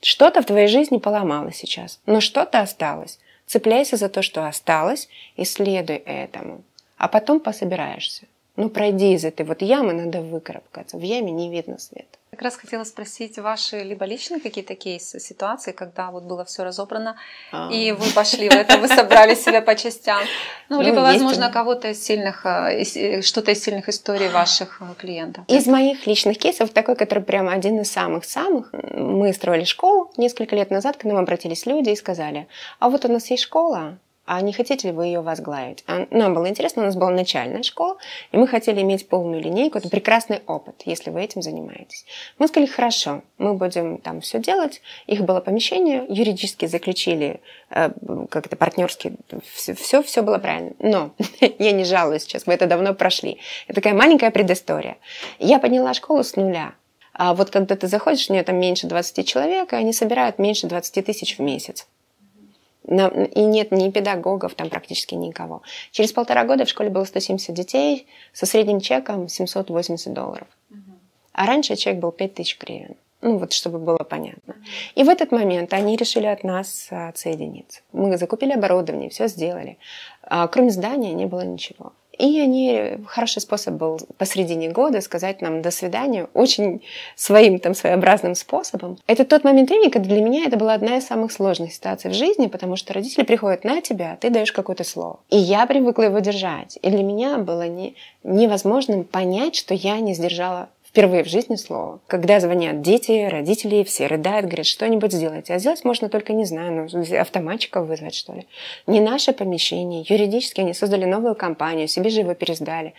Что-то в твоей жизни поломалось сейчас, но что-то осталось. Цепляйся за то, что осталось, и следуй этому. А потом пособираешься. Ну, пройди из этой вот ямы, надо выкарабкаться. В яме не видно света. Как раз хотела спросить ваши либо личные какие-то кейсы, ситуации, когда вот было все разобрано, а. и вы пошли в это, вы собрали себя по частям. Ну, ну либо, возможно, кого-то из сильных, э, э, что-то из сильных историй ваших э, клиентов. Из моих личных кейсов, такой, который прямо один из самых-самых, мы строили школу несколько лет назад, к нам обратились люди и сказали, а вот у нас есть школа, а не хотите ли вы ее возглавить? А нам было интересно, у нас была начальная школа, и мы хотели иметь полную линейку. Это прекрасный опыт, если вы этим занимаетесь. Мы сказали, хорошо, мы будем там все делать. Их было помещение, юридически заключили э, как-то партнерски, все, все, все было правильно. Но я не жалуюсь сейчас, мы это давно прошли. Это такая маленькая предыстория. Я подняла школу с нуля. А вот когда ты заходишь, у нее там меньше 20 человек, и они собирают меньше 20 тысяч в месяц. И нет ни педагогов, там практически никого. Через полтора года в школе было 170 детей со средним чеком 780 долларов. А раньше чек был 5000 гривен. Ну, вот чтобы было понятно. И в этот момент они решили от нас отсоединиться. Мы закупили оборудование, все сделали. А кроме здания не было ничего. И они, хороший способ был посредине года сказать нам «до свидания» очень своим там своеобразным способом. Это тот момент времени, когда для меня это была одна из самых сложных ситуаций в жизни, потому что родители приходят на тебя, а ты даешь какое-то слово. И я привыкла его держать. И для меня было не, невозможным понять, что я не сдержала впервые в жизни слово. Когда звонят дети, родители, все рыдают, говорят, что-нибудь сделайте. А сделать можно только, не знаю, ну, автоматчиков вызвать, что ли. Не наше помещение. Юридически они создали новую компанию, себе же его пересдали.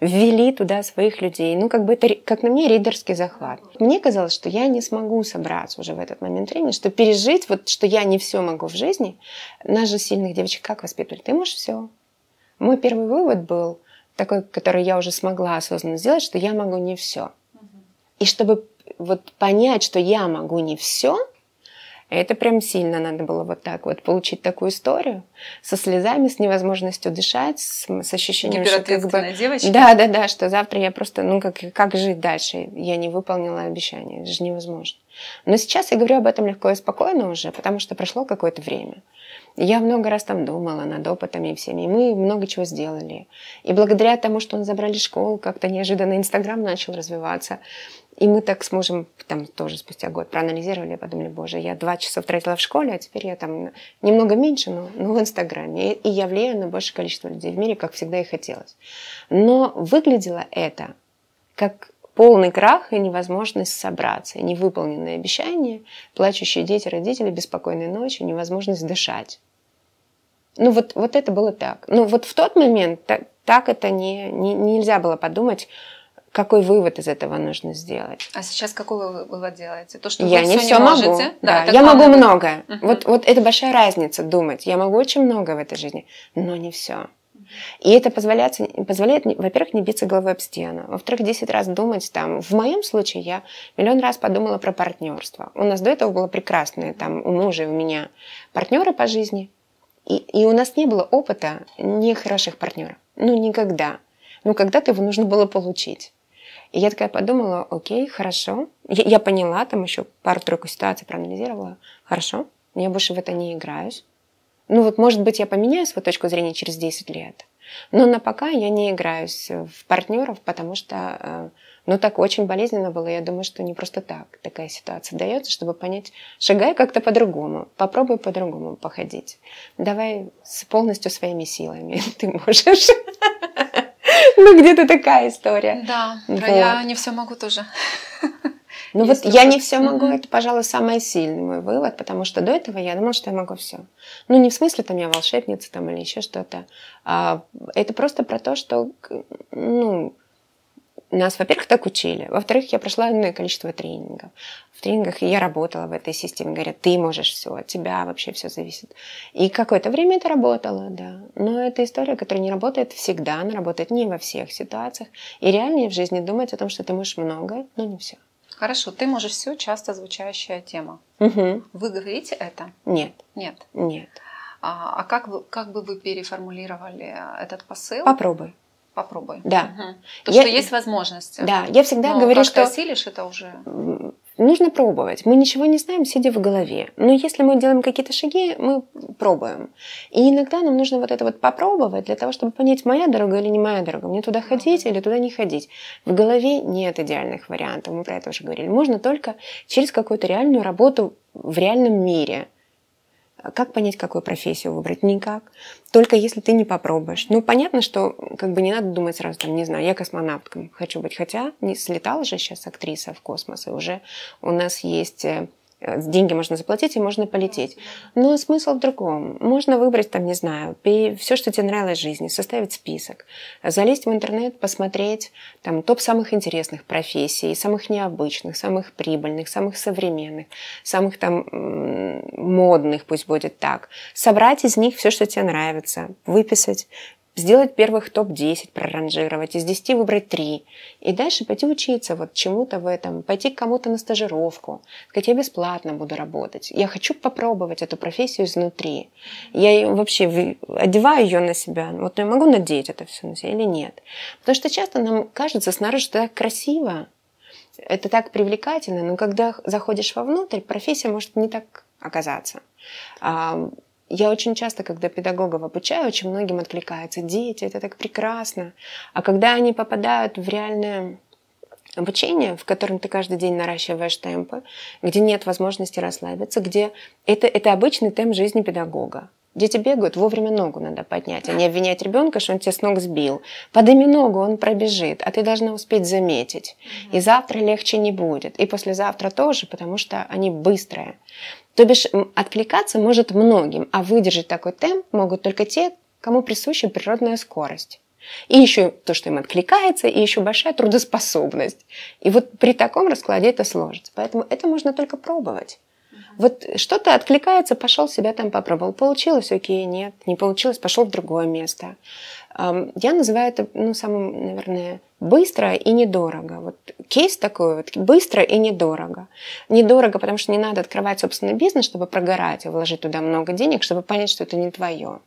Ввели туда своих людей. Ну, как бы это, как на мне, рейдерский захват. Мне казалось, что я не смогу собраться уже в этот момент времени, что пережить, вот, что я не все могу в жизни. Нас же сильных девочек как воспитывали? Ты можешь все. Мой первый вывод был такой, который я уже смогла осознанно сделать, что я могу не все. И чтобы вот понять, что я могу не все, это прям сильно надо было вот так вот получить такую историю со слезами, с невозможностью дышать, с, с ощущением, что как бы... девочка. Да, да, да, что завтра я просто, ну как, как жить дальше? Я не выполнила обещание, это же невозможно. Но сейчас я говорю об этом легко и спокойно уже, потому что прошло какое-то время. Я много раз там думала над опытами и всеми. И мы много чего сделали. И благодаря тому, что он забрали школу, как-то неожиданно Инстаграм начал развиваться. И мы так с мужем там тоже спустя год проанализировали, подумали, боже, я два часа тратила в школе, а теперь я там немного меньше, но, но в Инстаграме. И, и я влияю на большее количество людей в мире, как всегда и хотелось. Но выглядело это как полный крах и невозможность собраться, и невыполненные обещания, плачущие дети, родители, беспокойные ночи, невозможность дышать. Ну вот, вот это было так. Ну вот в тот момент так, так это не, не, нельзя было подумать, какой вывод из этого нужно сделать. А сейчас какой вы вывод делаете? То, что я вы не все, все не могу. Можете? Да, да я могу многое. Угу. Вот, вот это большая разница думать. Я могу очень много в этой жизни, но не все. И это позволяет, позволяет во-первых, не биться головой об стену. Во-вторых, 10 раз думать там. В моем случае я миллион раз подумала про партнерство. У нас до этого было прекрасное, там у мужа и у меня партнеры по жизни. И, и у нас не было опыта нехороших партнеров. Ну, никогда. Ну, когда-то его нужно было получить. И я такая подумала, окей, хорошо. Я, я поняла, там еще пару-тройку ситуаций проанализировала. Хорошо, я больше в это не играюсь. Ну вот, может быть, я поменяю свою точку зрения через 10 лет. Но на пока я не играюсь в партнеров, потому что, э, ну, так очень болезненно было. Я думаю, что не просто так такая ситуация дается, чтобы понять, шагай как-то по-другому, попробуй по-другому походить. Давай с полностью своими силами ты можешь. Ну, где-то такая история. Да, про я не все могу тоже. Ну вот я не все могу, это, пожалуй, самый сильный мой вывод, потому что до этого я думала, что я могу все. Ну не в смысле там я волшебница там или еще что-то. А, это просто про то, что ну нас, во-первых, так учили. Во-вторых, я прошла иное количество тренингов. В тренингах я работала в этой системе. Говорят, ты можешь все, от тебя вообще все зависит. И какое-то время это работало, да. Но это история, которая не работает всегда, она работает не во всех ситуациях. И реальнее в жизни думать о том, что ты можешь многое, но не все. Хорошо, ты можешь все, часто звучащая тема. Угу. Вы говорите это? Нет. Нет. Нет. А, а как, вы, как бы вы переформулировали этот посыл? Попробуй. Попробуй. Да. Угу. То, я, что есть возможности. Да, я всегда Но говорю, как что... ты осилишь это уже? нужно пробовать. Мы ничего не знаем, сидя в голове. Но если мы делаем какие-то шаги, мы пробуем. И иногда нам нужно вот это вот попробовать для того, чтобы понять, моя дорога или не моя дорога. Мне туда ходить или туда не ходить. В голове нет идеальных вариантов. Мы про это уже говорили. Можно только через какую-то реальную работу в реальном мире – как понять, какую профессию выбрать? Никак. Только если ты не попробуешь. Ну, понятно, что как бы не надо думать сразу, там, не знаю, я космонавтком хочу быть. Хотя не слетала же сейчас актриса в космос, и уже у нас есть э, деньги можно заплатить и можно полететь. Но смысл в другом. Можно выбрать, там, не знаю, все, что тебе нравилось в жизни, составить список, залезть в интернет, посмотреть там топ самых интересных профессий, самых необычных, самых прибыльных, самых современных, самых там модных, пусть будет так. Собрать из них все, что тебе нравится, выписать, сделать первых топ-10, проранжировать, из 10 выбрать 3. И дальше пойти учиться вот чему-то в этом, пойти к кому-то на стажировку, сказать, я бесплатно буду работать. Я хочу попробовать эту профессию изнутри. Я вообще одеваю ее на себя. Вот я могу надеть это все на себя или нет. Потому что часто нам кажется снаружи, что так красиво, это так привлекательно, но когда заходишь вовнутрь, профессия может не так оказаться. Я очень часто, когда педагогов обучаю, очень многим откликается. Дети, это так прекрасно. А когда они попадают в реальное обучение, в котором ты каждый день наращиваешь темпы, где нет возможности расслабиться, где это, это обычный темп жизни педагога. Дети бегают, вовремя ногу надо поднять, а не обвинять ребенка, что он тебя с ног сбил. Подними ногу, он пробежит, а ты должна успеть заметить. И завтра легче не будет, и послезавтра тоже, потому что они быстрые. То бишь откликаться может многим, а выдержать такой темп могут только те, кому присуща природная скорость. И еще то, что им откликается, и еще большая трудоспособность. И вот при таком раскладе это сложится. Поэтому это можно только пробовать. Вот что-то откликается, пошел себя там попробовал. Получилось, окей, нет. Не получилось, пошел в другое место. Я называю это, ну, самым, наверное, быстро и недорого. Вот кейс такой вот, быстро и недорого. Недорого, потому что не надо открывать собственный бизнес, чтобы прогорать и вложить туда много денег, чтобы понять, что это не твое.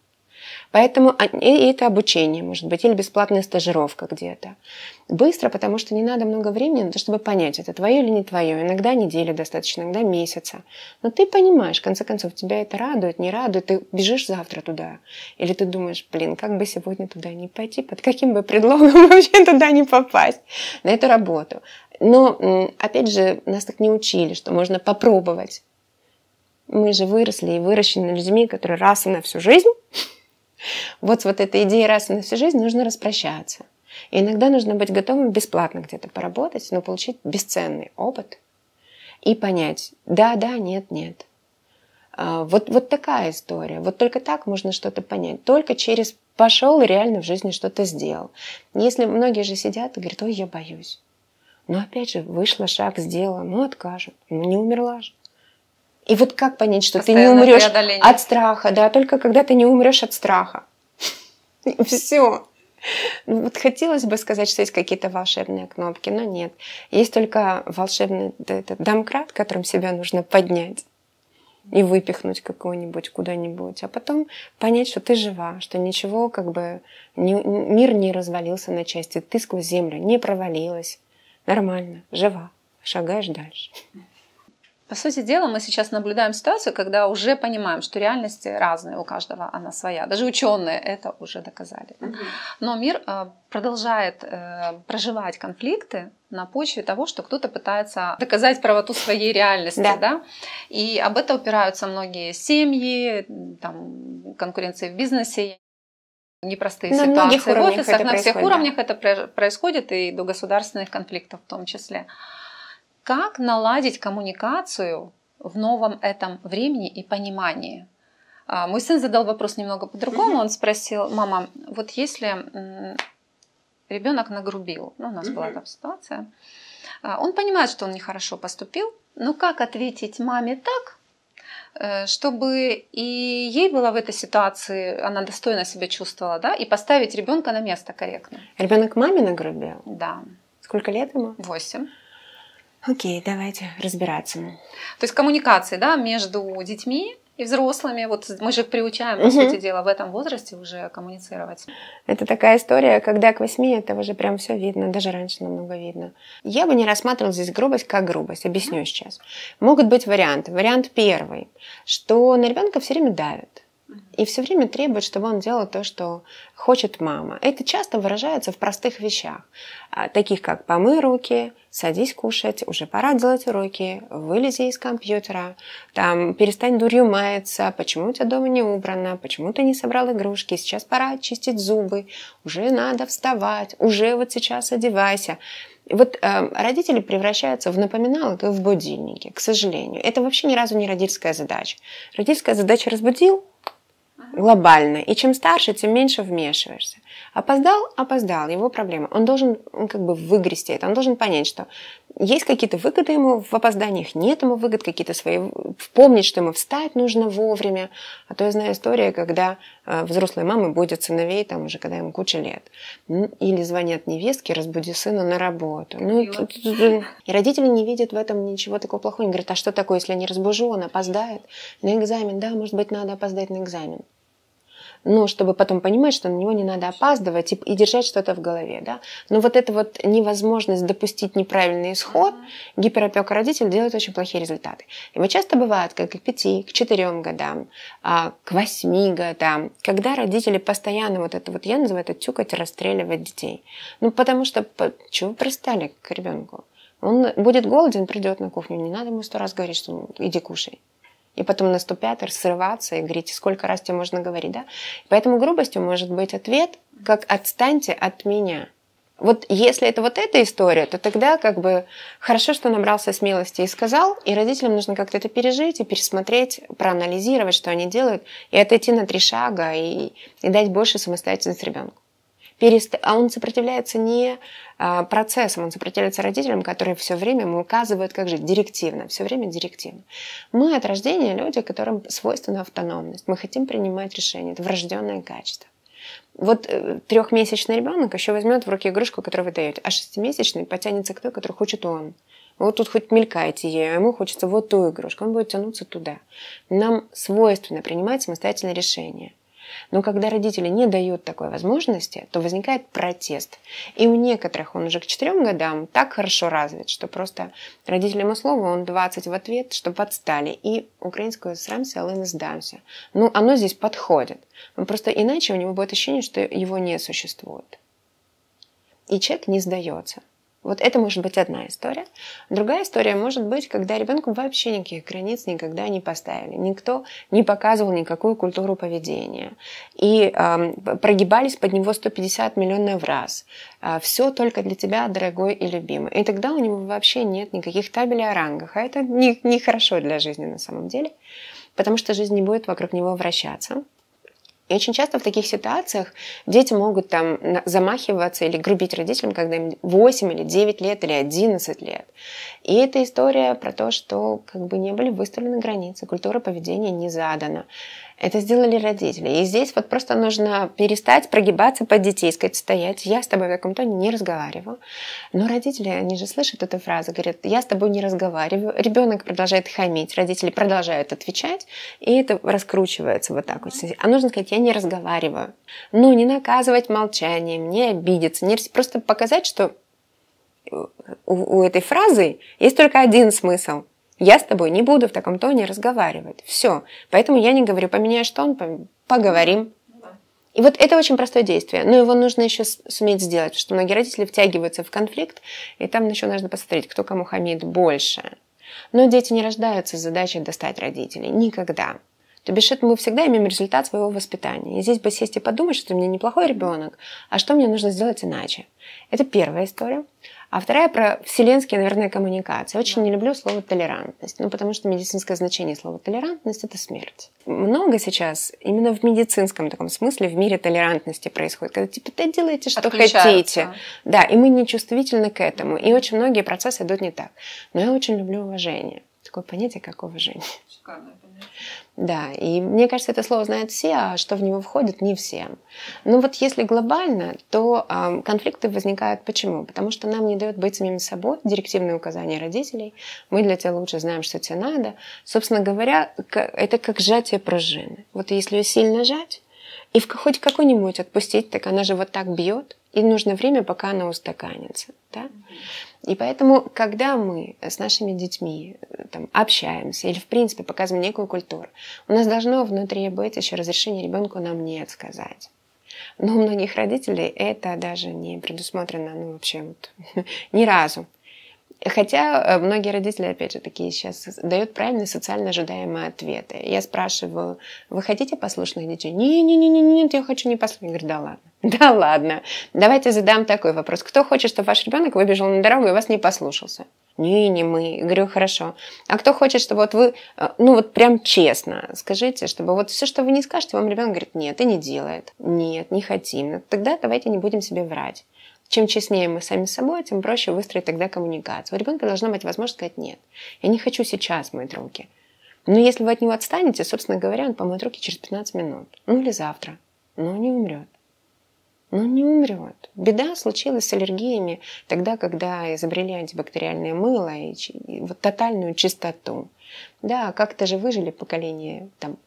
Поэтому и это обучение, может быть, или бесплатная стажировка где-то. Быстро, потому что не надо много времени на то, чтобы понять, это твое или не твое. Иногда недели достаточно, иногда месяца. Но ты понимаешь, в конце концов, тебя это радует, не радует, ты бежишь завтра туда. Или ты думаешь, блин, как бы сегодня туда не пойти, под каким бы предлогом вообще туда не попасть на эту работу. Но, опять же, нас так не учили, что можно попробовать. Мы же выросли и выращены людьми, которые раз и на всю жизнь вот с вот этой идеей раз и на всю жизнь нужно распрощаться. И иногда нужно быть готовым бесплатно где-то поработать, но получить бесценный опыт и понять, да, да, нет, нет. А, вот, вот такая история. Вот только так можно что-то понять. Только через пошел и реально в жизни что-то сделал. Если многие же сидят и говорят, ой, я боюсь. Но опять же, вышла, шаг сделала, ну откажут. Ну не умерла же. И вот как понять, что ты не умрешь от страха, да, только когда ты не умрешь от страха. Все. Ну, вот хотелось бы сказать, что есть какие-то волшебные кнопки, но нет. Есть только волшебный этот домкрат, которым себя нужно поднять и выпихнуть какого-нибудь куда-нибудь, а потом понять, что ты жива, что ничего, как бы не, мир не развалился на части, ты сквозь землю не провалилась, нормально, жива, шагаешь дальше. По сути дела, мы сейчас наблюдаем ситуацию, когда уже понимаем, что реальности разные у каждого, она своя. Даже ученые это уже доказали. Но мир э, продолжает э, проживать конфликты на почве того, что кто-то пытается доказать правоту своей реальности. Да. Да? И об этом упираются многие семьи, там, конкуренции в бизнесе непростые на ситуации в офисах, на всех уровнях это происходит, и до государственных конфликтов в том числе. Как наладить коммуникацию в новом этом времени и понимании? А, мой сын задал вопрос немного по-другому. Он спросил, мама, вот если ребенок нагрубил, ну, у нас была там ситуация, а, он понимает, что он нехорошо поступил, но как ответить маме так, э, чтобы и ей было в этой ситуации, она достойно себя чувствовала, да, и поставить ребенка на место корректно. Ребенок маме нагрубил? Да. Сколько лет ему? Восемь. Окей, давайте разбираться. То есть коммуникации да, между детьми И взрослыми, вот мы же приучаем, по угу. сути дела, в этом возрасте уже коммуницировать. Это такая история, когда к восьми это уже прям все видно, даже раньше намного видно. Я бы не рассматривала здесь грубость как грубость, объясню сейчас. Могут быть варианты. Вариант первый, что на ребенка все время давят и все время требует, чтобы он делал то, что хочет мама. Это часто выражается в простых вещах, а, таких как «помой руки», «садись кушать», «уже пора делать уроки», «вылези из компьютера», там «перестань дурью маяться», «почему у тебя дома не убрано», «почему ты не собрал игрушки», «сейчас пора чистить зубы», «уже надо вставать», «уже вот сейчас одевайся». Вот э, родители превращаются в напоминалок и в будильники, к сожалению. Это вообще ни разу не родительская задача. Родительская задача разбудил, глобально. И чем старше, тем меньше вмешиваешься. Опоздал, опоздал, его проблема. Он должен он как бы выгрести это, он должен понять, что есть какие-то выгоды ему в опозданиях, нет ему выгод, какие-то свои... Вспомнить, что ему встать нужно вовремя. А то я знаю историю, когда э, взрослые мамы будут сыновей, там уже когда ему куча лет. Или звонят невестке, разбуди сына на работу. Ну, и, вот. и родители не видят в этом ничего такого плохого. Они говорят, а что такое, если я не разбужу, он опоздает на экзамен? Да, может быть, надо опоздать на экзамен но чтобы потом понимать, что на него не надо опаздывать и, и держать что-то в голове. Да? Но вот эта вот невозможность допустить неправильный исход, гиперопека родителей делает очень плохие результаты. И вот часто бывает, как к 5, к 4 годам, а, к 8 годам, когда родители постоянно вот это вот, я называю это тюкать, расстреливать детей. Ну, потому что, чего вы пристали к ребенку? Он будет голоден, придет на кухню, не надо ему сто раз говорить, что иди кушай и потом наступать, срываться и говорить, сколько раз тебе можно говорить, да? Поэтому грубостью может быть ответ, как «отстаньте от меня». Вот если это вот эта история, то тогда как бы хорошо, что набрался смелости и сказал, и родителям нужно как-то это пережить и пересмотреть, проанализировать, что они делают, и отойти на три шага и, и дать больше самостоятельности ребенку перест... а он сопротивляется не а, процессам, он сопротивляется родителям, которые все время ему указывают, как жить, директивно, все время директивно. Мы от рождения люди, которым свойственна автономность, мы хотим принимать решения, это врожденное качество. Вот э, трехмесячный ребенок еще возьмет в руки игрушку, которую вы даете, а шестимесячный потянется к той, которую хочет он. Вот тут хоть мелькайте ей, а ему хочется вот ту игрушку, он будет тянуться туда. Нам свойственно принимать самостоятельные решения. Но когда родители не дают такой возможности, то возникает протест. И у некоторых он уже к четырем годам так хорошо развит, что просто родителям слово, он 20 в ответ, что подстали. И украинскую срамся, але не сдамся. Ну, оно здесь подходит. Просто иначе у него будет ощущение, что его не существует. И человек не сдается. Вот это может быть одна история. Другая история может быть, когда ребенку вообще никаких границ никогда не поставили. Никто не показывал никакую культуру поведения. И э, прогибались под него 150 миллионов раз. Э, все только для тебя, дорогой и любимый. И тогда у него вообще нет никаких табелей о рангах. А это нехорошо не, не для жизни на самом деле. Потому что жизнь не будет вокруг него вращаться. И очень часто в таких ситуациях дети могут там замахиваться или грубить родителям, когда им 8 или 9 лет или 11 лет. И это история про то, что как бы не были выставлены границы, культура поведения не задана. Это сделали родители. И здесь вот просто нужно перестать прогибаться под детей, сказать, стоять, я с тобой в таком тоне не разговариваю. Но родители, они же слышат эту фразу, говорят, я с тобой не разговариваю. Ребенок продолжает хамить, родители продолжают отвечать, и это раскручивается вот так вот. А нужно сказать, я не разговариваю. Ну, не наказывать молчанием, не обидеться, не просто показать, что у, у этой фразы есть только один смысл – я с тобой не буду в таком тоне разговаривать. Все. Поэтому я не говорю, поменяешь тон, поговорим. И вот это очень простое действие, но его нужно еще суметь сделать, потому что многие родители втягиваются в конфликт, и там еще нужно посмотреть, кто кому хамит больше. Но дети не рождаются с задачей достать родителей. Никогда. То бишь, это мы всегда имеем результат своего воспитания. И здесь бы сесть и подумать, что у меня неплохой ребенок, а что мне нужно сделать иначе. Это первая история. А вторая про вселенские, наверное, коммуникации. Очень не люблю слово толерантность, ну, потому что медицинское значение слова толерантность – это смерть. Много сейчас именно в медицинском таком смысле в мире толерантности происходит, когда типа да делайте, что хотите. Да, и мы не чувствительны к этому. И очень многие процессы идут не так. Но я очень люблю уважение. Такое понятие, как уважение. Шикарное понятие Да, и мне кажется, это слово знают все, а что в него входит, не всем. Но вот если глобально, то э, конфликты возникают почему? Потому что нам не дают быть самим собой, директивные указания родителей, мы для тебя лучше знаем, что тебе надо. Собственно говоря, это как сжатие пружины. Вот если ее сильно сжать, и в хоть какой-нибудь отпустить, так она же вот так бьет, и нужно время, пока она устаканится. Да? И поэтому, когда мы с нашими детьми э, там, общаемся или, в принципе, показываем некую культуру, у нас должно внутри быть еще разрешение ребенку нам нет сказать. Но у многих родителей это даже не предусмотрено, ну, вообще вот, ни разу. Хотя э, многие родители, опять же, такие сейчас дают правильные социально ожидаемые ответы. Я спрашиваю, вы хотите послушных детей? Не-не-не, нет, я хочу не послушных. Говорю, да ладно. Да ладно. Давайте задам такой вопрос. Кто хочет, чтобы ваш ребенок выбежал на дорогу и вас не послушался? Не, не мы. Говорю, хорошо. А кто хочет, чтобы вот вы, э, ну вот прям честно скажите, чтобы вот все, что вы не скажете, вам ребенок говорит, нет, и не делает. Нет, не хотим. Тогда давайте не будем себе врать. Чем честнее мы сами собой, тем проще выстроить тогда коммуникацию. У ребенка должна быть возможность сказать «нет». Я не хочу сейчас мыть руки. Но если вы от него отстанете, собственно говоря, он помоет руки через 15 минут. Ну или завтра. Но не умрет. Но не умрет. Беда случилась с аллергиями тогда, когда изобрели антибактериальное мыло и, и вот тотальную чистоту. Да, как-то же выжили поколение там.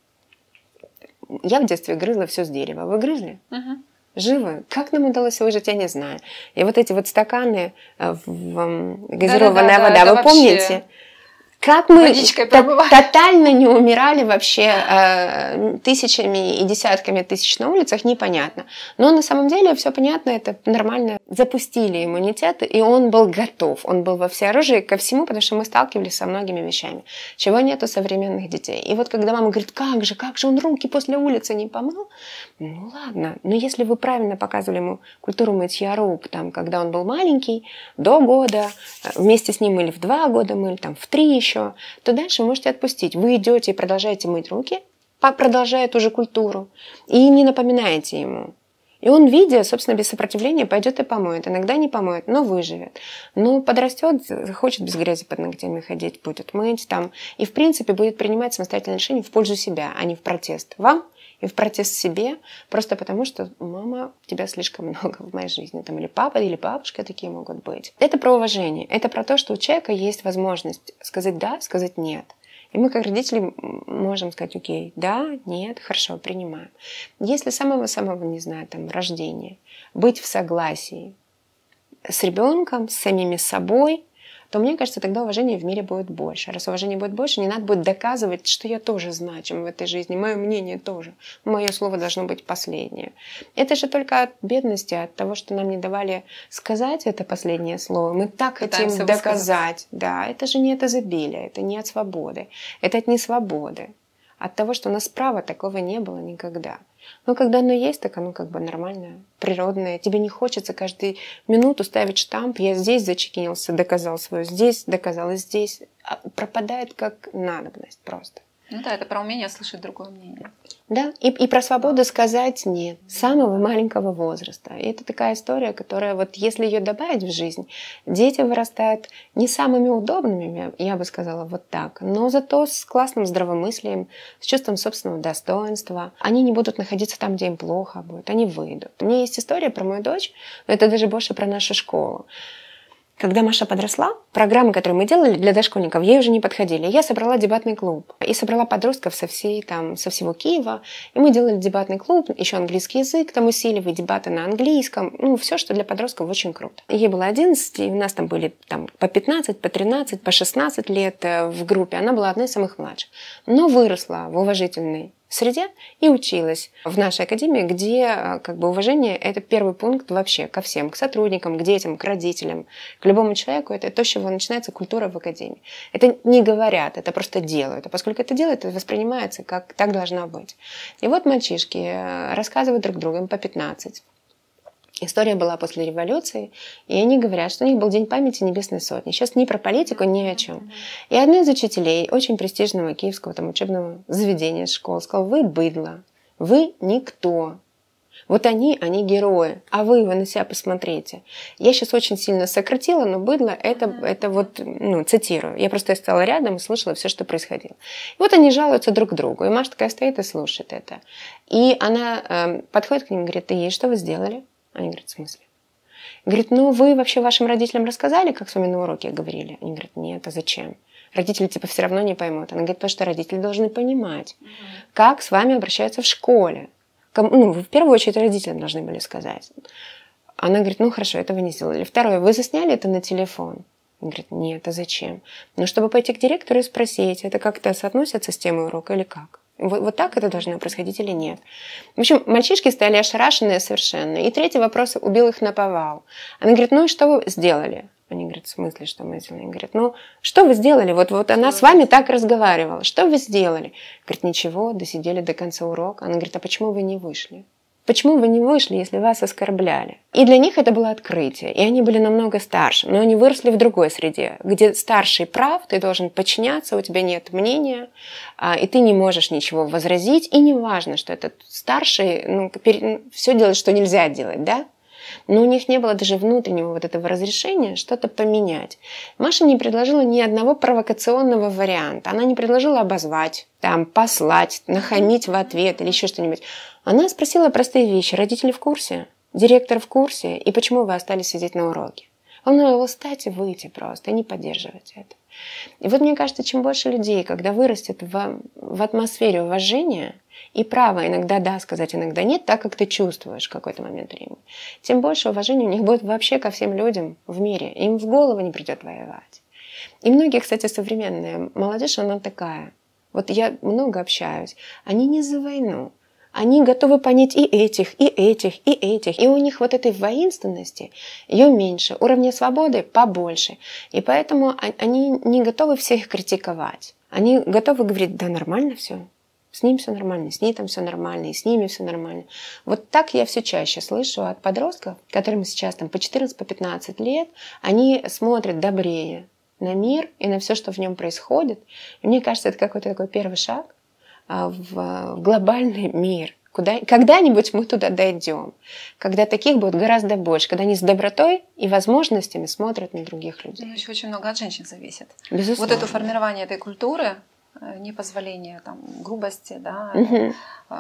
Я в детстве грызла все с дерева. Вы грызли? Uh-huh живы. Как нам удалось выжить, я не знаю. И вот эти вот стаканы э, в газированная да, да, да, вода, вы помните? Как мы тотально не умирали вообще э, тысячами и десятками тысяч на улицах, непонятно. Но на самом деле все понятно, это нормально. Запустили иммунитет, и он был готов. Он был во всеоружии ко всему, потому что мы сталкивались со многими вещами, чего нет у современных детей. И вот когда мама говорит, как же, как же он руки после улицы не помыл, ну ладно, но если вы правильно показывали ему культуру мытья рук, там, когда он был маленький, до года, э, вместе с ним или в два года мыли, там, в три еще, то дальше вы можете отпустить. Вы идете и продолжаете мыть руки, продолжая ту же культуру, и не напоминаете ему. И он, видя, собственно, без сопротивления, пойдет и помоет. Иногда не помоет, но выживет. Но подрастет, захочет без грязи под ногтями ходить, будет мыть там. И, в принципе, будет принимать самостоятельное решение в пользу себя, а не в протест вам и в протест себе, просто потому что мама, тебя слишком много в моей жизни, там, или папа, или бабушка такие могут быть. Это про уважение, это про то, что у человека есть возможность сказать да, сказать нет. И мы, как родители, можем сказать, окей, да, нет, хорошо, принимаем. Если самого-самого, не знаю, там, рождения, быть в согласии с ребенком, с самими собой, то мне кажется, тогда уважения в мире будет больше. Раз уважения будет больше, не надо будет доказывать, что я тоже значим в этой жизни, мое мнение тоже, мое слово должно быть последнее. Это же только от бедности, от того, что нам не давали сказать это последнее слово. Мы так Пытаемся хотим доказать. Да, это же не от изобилия, это не от свободы, это от несвободы, от того, что у нас права такого не было никогда. Но когда оно есть, так оно как бы нормальное, природное. Тебе не хочется каждую минуту ставить штамп. Я здесь зачекинился, доказал свое, здесь доказал, и здесь. А пропадает как надобность просто. Ну да, это про умение слышать другое мнение. Да, и, и про свободу сказать нет с самого маленького возраста. И это такая история, которая вот если ее добавить в жизнь, дети вырастают не самыми удобными, я бы сказала вот так, но зато с классным здравомыслием, с чувством собственного достоинства. Они не будут находиться там, где им плохо будет, они выйдут. У меня есть история про мою дочь, но это даже больше про нашу школу. Когда Маша подросла, программы, которые мы делали для дошкольников, ей уже не подходили. Я собрала дебатный клуб и собрала подростков со, всей, там, со всего Киева. И мы делали дебатный клуб, еще английский язык там усиливали, дебаты на английском. Ну, все, что для подростков очень круто. Ей было 11, и у нас там были там, по 15, по 13, по 16 лет э, в группе. Она была одной из самых младших. Но выросла в уважительной среде и училась в нашей академии, где э, как бы уважение – это первый пункт вообще ко всем, к сотрудникам, к детям, к родителям, к любому человеку. Это то, с чего начинается культура в академии. Это не говорят, это просто делают. А поскольку это делают, это воспринимается как так должно быть. И вот мальчишки э, рассказывают друг другу, им по 15. История была после революции, и они говорят, что у них был День памяти Небесной Сотни. Сейчас ни про политику, ни о чем. И одна из учителей очень престижного киевского там, учебного заведения, школы, сказала, вы быдло, вы никто. Вот они, они герои. А вы, вы на себя посмотрите. Я сейчас очень сильно сократила, но быдло это, это вот, ну, цитирую. Я просто стала рядом и слышала все, что происходило. И вот они жалуются друг другу. И Маша такая стоит и слушает это. И она э, подходит к ним и говорит, ей что вы сделали? Они говорят, в смысле? Говорит, ну вы вообще вашим родителям рассказали, как с вами на уроке говорили? Они говорят, нет, а зачем? Родители типа все равно не поймут. Она говорит, потому что родители должны понимать, как с вами обращаются в школе ну, в первую очередь родителям должны были сказать. Она говорит, ну хорошо, это вы не сделали. Второе, вы засняли это на телефон? Он говорит, нет, а зачем? Ну, чтобы пойти к директору и спросить, это как-то соотносится с темой урока или как? Вот, вот так это должно происходить или нет? В общем, мальчишки стали ошарашенные совершенно. И третий вопрос убил их на повал. Она говорит, ну и что вы сделали? Они говорят, в смысле, что мы сделали? Они говорят, ну, что вы сделали? Вот, вот она с вами так разговаривала. Что вы сделали? Говорит, ничего, досидели до конца урока. Она говорит, а почему вы не вышли? Почему вы не вышли, если вас оскорбляли? И для них это было открытие. И они были намного старше. Но они выросли в другой среде, где старший прав, ты должен подчиняться, у тебя нет мнения, а, и ты не можешь ничего возразить. И не важно, что этот старший ну, все делает, что нельзя делать, да? но у них не было даже внутреннего вот этого разрешения что-то поменять. Маша не предложила ни одного провокационного варианта. Она не предложила обозвать, там, послать, нахамить в ответ или еще что-нибудь. Она спросила простые вещи. Родители в курсе? Директор в курсе? И почему вы остались сидеть на уроке? Он его встать и выйти просто, и не поддерживать это. И вот мне кажется, чем больше людей, когда вырастет в, в атмосфере уважения, и право иногда да сказать, иногда нет, так как ты чувствуешь в какой-то момент времени, тем больше уважения у них будет вообще ко всем людям в мире. Им в голову не придет воевать. И многие, кстати, современные молодежь, она такая. Вот я много общаюсь. Они не за войну. Они готовы понять и этих, и этих, и этих. И у них вот этой воинственности ее меньше, уровня свободы побольше. И поэтому они не готовы всех критиковать. Они готовы говорить, да нормально все, с ним все нормально, с ней там все нормально, и с ними все нормально. Вот так я все чаще слышу от подростков, которым сейчас там по 14-15 по лет, они смотрят добрее на мир и на все, что в нем происходит. И мне кажется, это какой-то такой первый шаг а, в глобальный мир. Куда, когда-нибудь мы туда дойдем, когда таких будет гораздо больше, когда они с добротой и возможностями смотрят на других людей. Ну, еще очень много от женщин зависит. Безусловно. Вот это формирование этой культуры, Э, непозволения там, грубости, да, угу.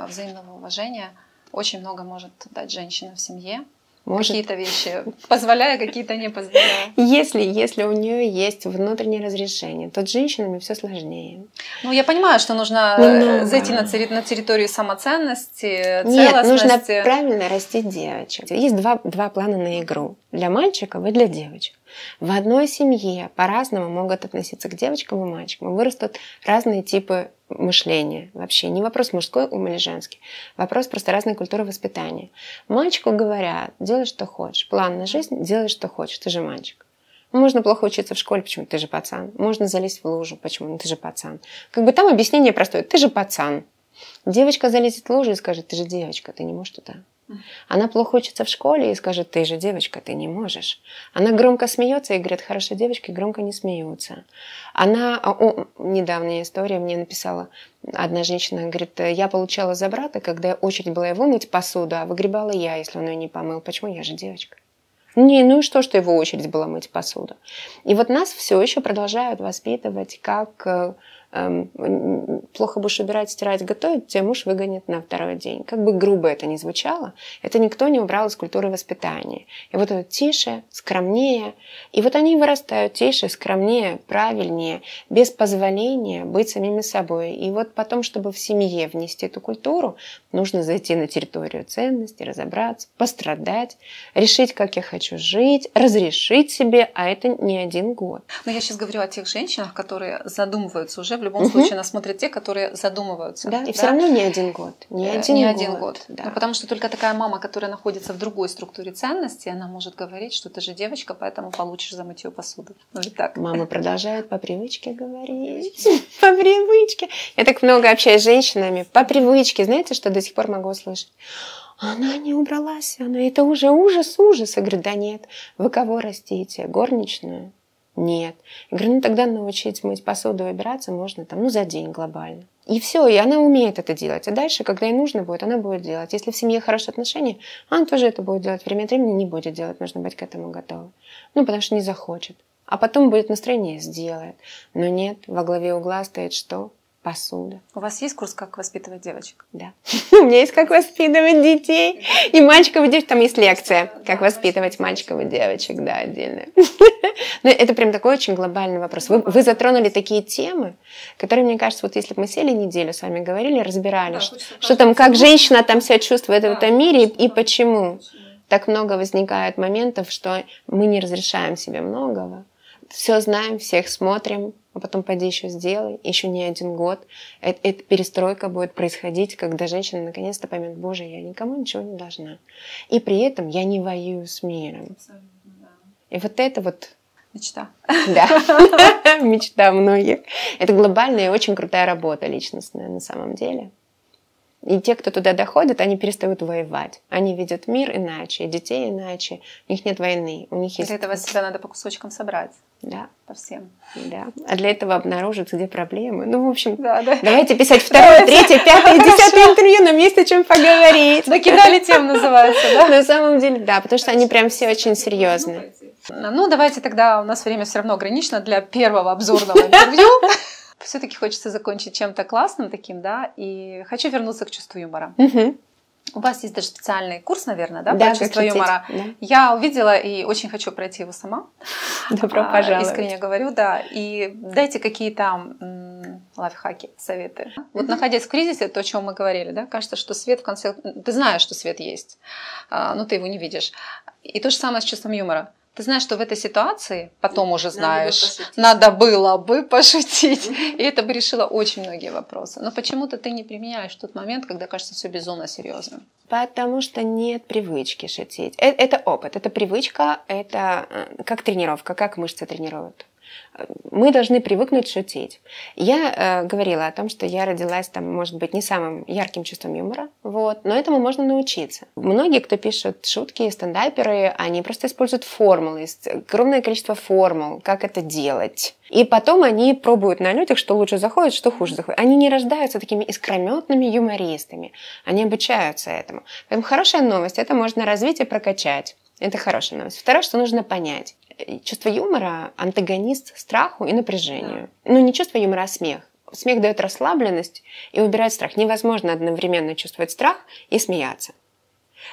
взаимного уважения очень много может дать женщина в семье. Может. Какие-то вещи позволяя, какие-то не позволяя. Если, если у нее есть внутреннее разрешение, то с женщинами все сложнее. Ну, я понимаю, что нужно Немного. Ну, зайти на, на территорию самоценности, целостности. Нет, нужно правильно растить девочек. Есть два, два плана на игру. Для мальчиков и для девочек. В одной семье по-разному могут относиться к девочкам и мальчикам. Вырастут разные типы мышления. Вообще не вопрос мужской ум или женский. Вопрос просто разной культуры воспитания. Мальчику говорят, делай, что хочешь. План на жизнь, делай, что хочешь. Ты же мальчик. Можно плохо учиться в школе, почему ты же пацан. Можно залезть в лужу, почему ну, ты же пацан. Как бы там объяснение простое, ты же пацан. Девочка залезет в лужу и скажет, ты же девочка, ты не можешь туда. Она плохо учится в школе и скажет, ты же девочка, ты не можешь. Она громко смеется и говорит, хорошо, девочки громко не смеются. Она, о, недавняя история мне написала одна женщина, говорит, я получала за брата, когда очередь была его мыть посуду, а выгребала я, если он ее не помыл. Почему? Я же девочка. Не, ну и что, что его очередь была мыть посуду. И вот нас все еще продолжают воспитывать как э, плохо будешь убирать, стирать, готовить, тебя муж выгонит на второй день. Как бы грубо это ни звучало, это никто не убрал из культуры воспитания. И вот это тише, скромнее. И вот они вырастают тише, скромнее, правильнее, без позволения быть самими собой. И вот потом, чтобы в семье внести эту культуру, нужно зайти на территорию ценностей, разобраться, пострадать, решить, как я хочу жить, разрешить себе, а это не один год. Но я сейчас говорю о тех женщинах, которые задумываются уже в любом угу. случае нас смотрят те, которые задумываются. Да, и да? все равно не один год. Не э, один не год. Один год. Да. Ну, потому что только такая мама, которая находится в другой структуре ценностей, она может говорить, что ты же девочка, поэтому получишь за мытье посуды. Ну ведь так. Мама продолжает по привычке говорить. По привычке. Я так много общаюсь с женщинами. По привычке. Знаете, что до сих пор могу услышать? Она не убралась, она это уже ужас, ужас. Я говорю, да нет, вы кого растите? Горничную? Нет. Я говорю, ну тогда научить мыть посуду и убираться можно там, ну, за день глобально. И все, и она умеет это делать. А дальше, когда ей нужно будет, она будет делать. Если в семье хорошие отношения, она тоже это будет делать. Время от времени не будет делать, нужно быть к этому готовым. Ну, потому что не захочет. А потом будет настроение, сделает. Но нет, во главе угла стоит что? Посуда. У вас есть курс «Как воспитывать девочек»? Да. У меня есть «Как воспитывать детей». И мальчиков и девочек. Там есть лекция «Как воспитывать мальчиков и девочек». Да, отдельно. Но это прям такой очень глобальный вопрос. Вы, вы затронули такие темы, которые, мне кажется, вот если бы мы сели неделю с вами говорили, разбирали, да, что, что там, как женщина там себя чувствует да, в этом мире и, и почему. Так много возникает моментов, что мы не разрешаем себе многого. Все знаем, всех смотрим, а потом пойди еще сделай, еще не один год. Эта, эта перестройка будет происходить, когда женщина наконец-то поймет, боже, я никому ничего не должна. И при этом я не воюю с миром. Да. И вот это вот Мечта. Да, мечта многих. Это глобальная и очень крутая работа личностная на самом деле. И те, кто туда доходит, они перестают воевать. Они видят мир иначе, детей иначе. У них нет войны. У них есть... Для этого себя надо по кусочкам собрать. Да. По всем. Да. А для этого обнаружить, где проблемы. Ну, в общем, да, да. давайте писать второе, третье, пятое, десятое интервью, нам есть о чем поговорить. Накидали тем, называется, да? На самом деле, да, потому что они прям все очень серьезные. Ну, давайте тогда, у нас время все равно ограничено для первого обзорного интервью. Все-таки хочется закончить чем-то классным таким, да, и хочу вернуться к чувству юмора. У вас есть даже специальный курс, наверное, да, да по чувству юмора. Да. Я увидела и очень хочу пройти его сама. Добро а, пожаловать. Искренне говорю, да. И дайте какие-то лайфхаки, советы. Вот находясь в кризисе, то, о чем мы говорили, да, кажется, что свет в конце... Ты знаешь, что свет есть, а, но ты его не видишь. И то же самое с чувством юмора. Ты знаешь, что в этой ситуации, потом уже знаешь, надо, было бы пошутить. И это бы решило очень многие вопросы. Но почему-то ты не применяешь тот момент, когда кажется все безумно серьезным. Потому что нет привычки шутить. Это, это опыт, это привычка, это э, как тренировка, как мышцы тренируют мы должны привыкнуть шутить. Я э, говорила о том, что я родилась там, может быть, не самым ярким чувством юмора, вот, но этому можно научиться. Многие, кто пишут шутки, стендаперы, они просто используют формулы, огромное количество формул, как это делать. И потом они пробуют на людях, что лучше заходит, что хуже заходит. Они не рождаются такими искрометными юмористами, они обучаются этому. Поэтому хорошая новость, это можно развить и прокачать. Это хорошая новость. Второе, что нужно понять чувство юмора – антагонист страху и напряжению. Да. Ну, не чувство юмора, а смех. Смех дает расслабленность и убирает страх. Невозможно одновременно чувствовать страх и смеяться.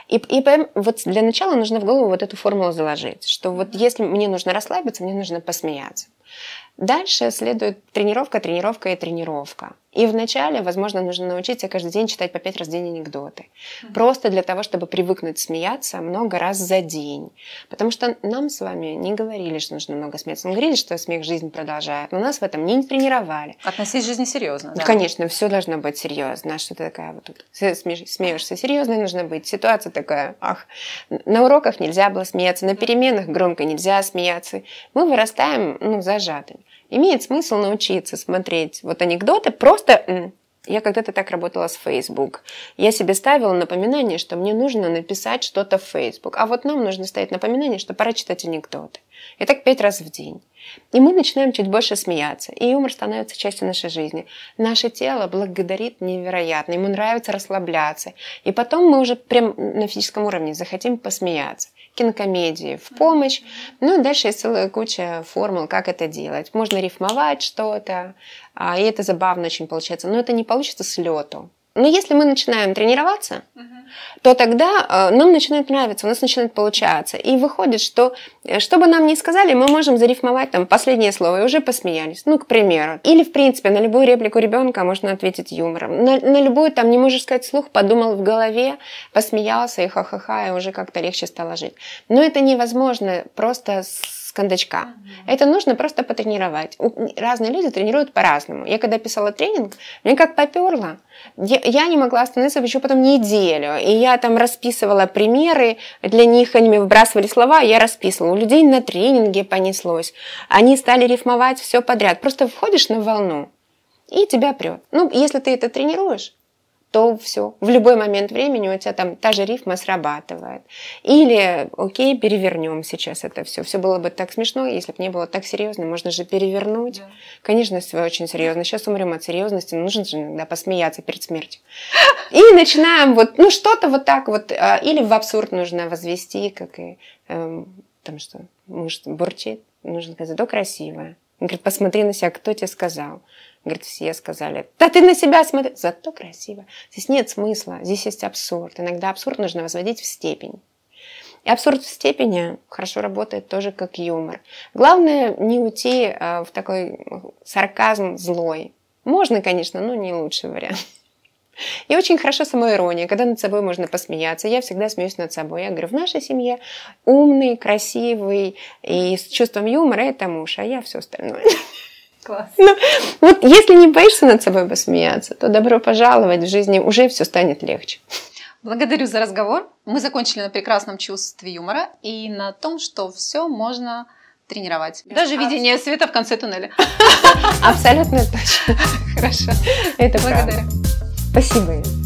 И, и вот для начала нужно в голову вот эту формулу заложить, что вот если мне нужно расслабиться, мне нужно посмеяться. Дальше следует тренировка, тренировка и тренировка. И вначале, возможно, нужно научиться каждый день читать по пять раз в день анекдоты. Mm-hmm. Просто для того, чтобы привыкнуть смеяться много раз за день. Потому что нам с вами не говорили, что нужно много смеяться. Мы говорили, что смех жизнь продолжает. Но нас в этом не тренировали. Относись к жизни серьезно. Да? Конечно, все должно быть серьезно. Что ты такая вот тут смеешься серьезно, нужно быть. Ситуация такая, ах, на уроках нельзя было смеяться, на переменах громко нельзя смеяться. Мы вырастаем ну, зажатыми имеет смысл научиться смотреть вот анекдоты просто я когда-то так работала с Facebook. Я себе ставила напоминание, что мне нужно написать что-то в Facebook. А вот нам нужно ставить напоминание, что пора читать анекдоты. И так пять раз в день. И мы начинаем чуть больше смеяться. И юмор становится частью нашей жизни. Наше тело благодарит невероятно. Ему нравится расслабляться. И потом мы уже прям на физическом уровне захотим посмеяться кинокомедии в помощь. Ну и дальше есть целая куча формул, как это делать. Можно рифмовать что-то, а, и это забавно очень получается. Но это не получится с лету. Но если мы начинаем тренироваться, uh-huh. То тогда э, нам начинает нравиться, у нас начинает получаться. И выходит, что э, что бы нам ни сказали, мы можем зарифмовать там последнее слово и уже посмеялись. Ну, к примеру. Или, в принципе, на любую реплику ребенка можно ответить юмором. На, на любую там не можешь сказать слух, подумал в голове, посмеялся и ха-ха-ха, и уже как-то легче стало жить. Но это невозможно просто с кондачка. Mm-hmm. Это нужно просто потренировать. Разные люди тренируют по-разному. Я когда писала тренинг, мне как поперло. Я, я не могла остановиться еще потом неделю. И я там расписывала примеры, для них они мне выбрасывали слова, я расписывала. У людей на тренинге понеслось. Они стали рифмовать все подряд. Просто входишь на волну, и тебя прет. Ну, если ты это тренируешь, то все. В любой момент времени у тебя там та же рифма срабатывает. Или, окей, перевернем сейчас это все. Все было бы так смешно, если бы не было так серьезно. Можно же перевернуть. Да. Конечно, все очень серьезно. Сейчас умрем от серьезности, но нужно же иногда посмеяться перед смертью. И начинаем вот, ну что-то вот так вот. А, или в абсурд нужно возвести, как и эм, там что, муж бурчит. Нужно сказать, то красивое. Он говорит, посмотри на себя, кто тебе сказал. Говорит, все сказали, да ты на себя смотри. Зато красиво. Здесь нет смысла, здесь есть абсурд. Иногда абсурд нужно возводить в степень. И абсурд в степени хорошо работает тоже как юмор. Главное не уйти а, в такой сарказм злой. Можно, конечно, но не лучший вариант. И очень хорошо самоирония, когда над собой можно посмеяться. Я всегда смеюсь над собой. Я говорю, в нашей семье умный, красивый и с чувством юмора это муж, а я все остальное. Класс. Ну, вот если не боишься над собой посмеяться, то добро пожаловать в жизни, уже все станет легче. Благодарю за разговор. Мы закончили на прекрасном чувстве юмора и на том, что все можно тренировать. Даже видение света в конце туннеля. Абсолютно точно. Хорошо. Это Благодарю. Спасибо.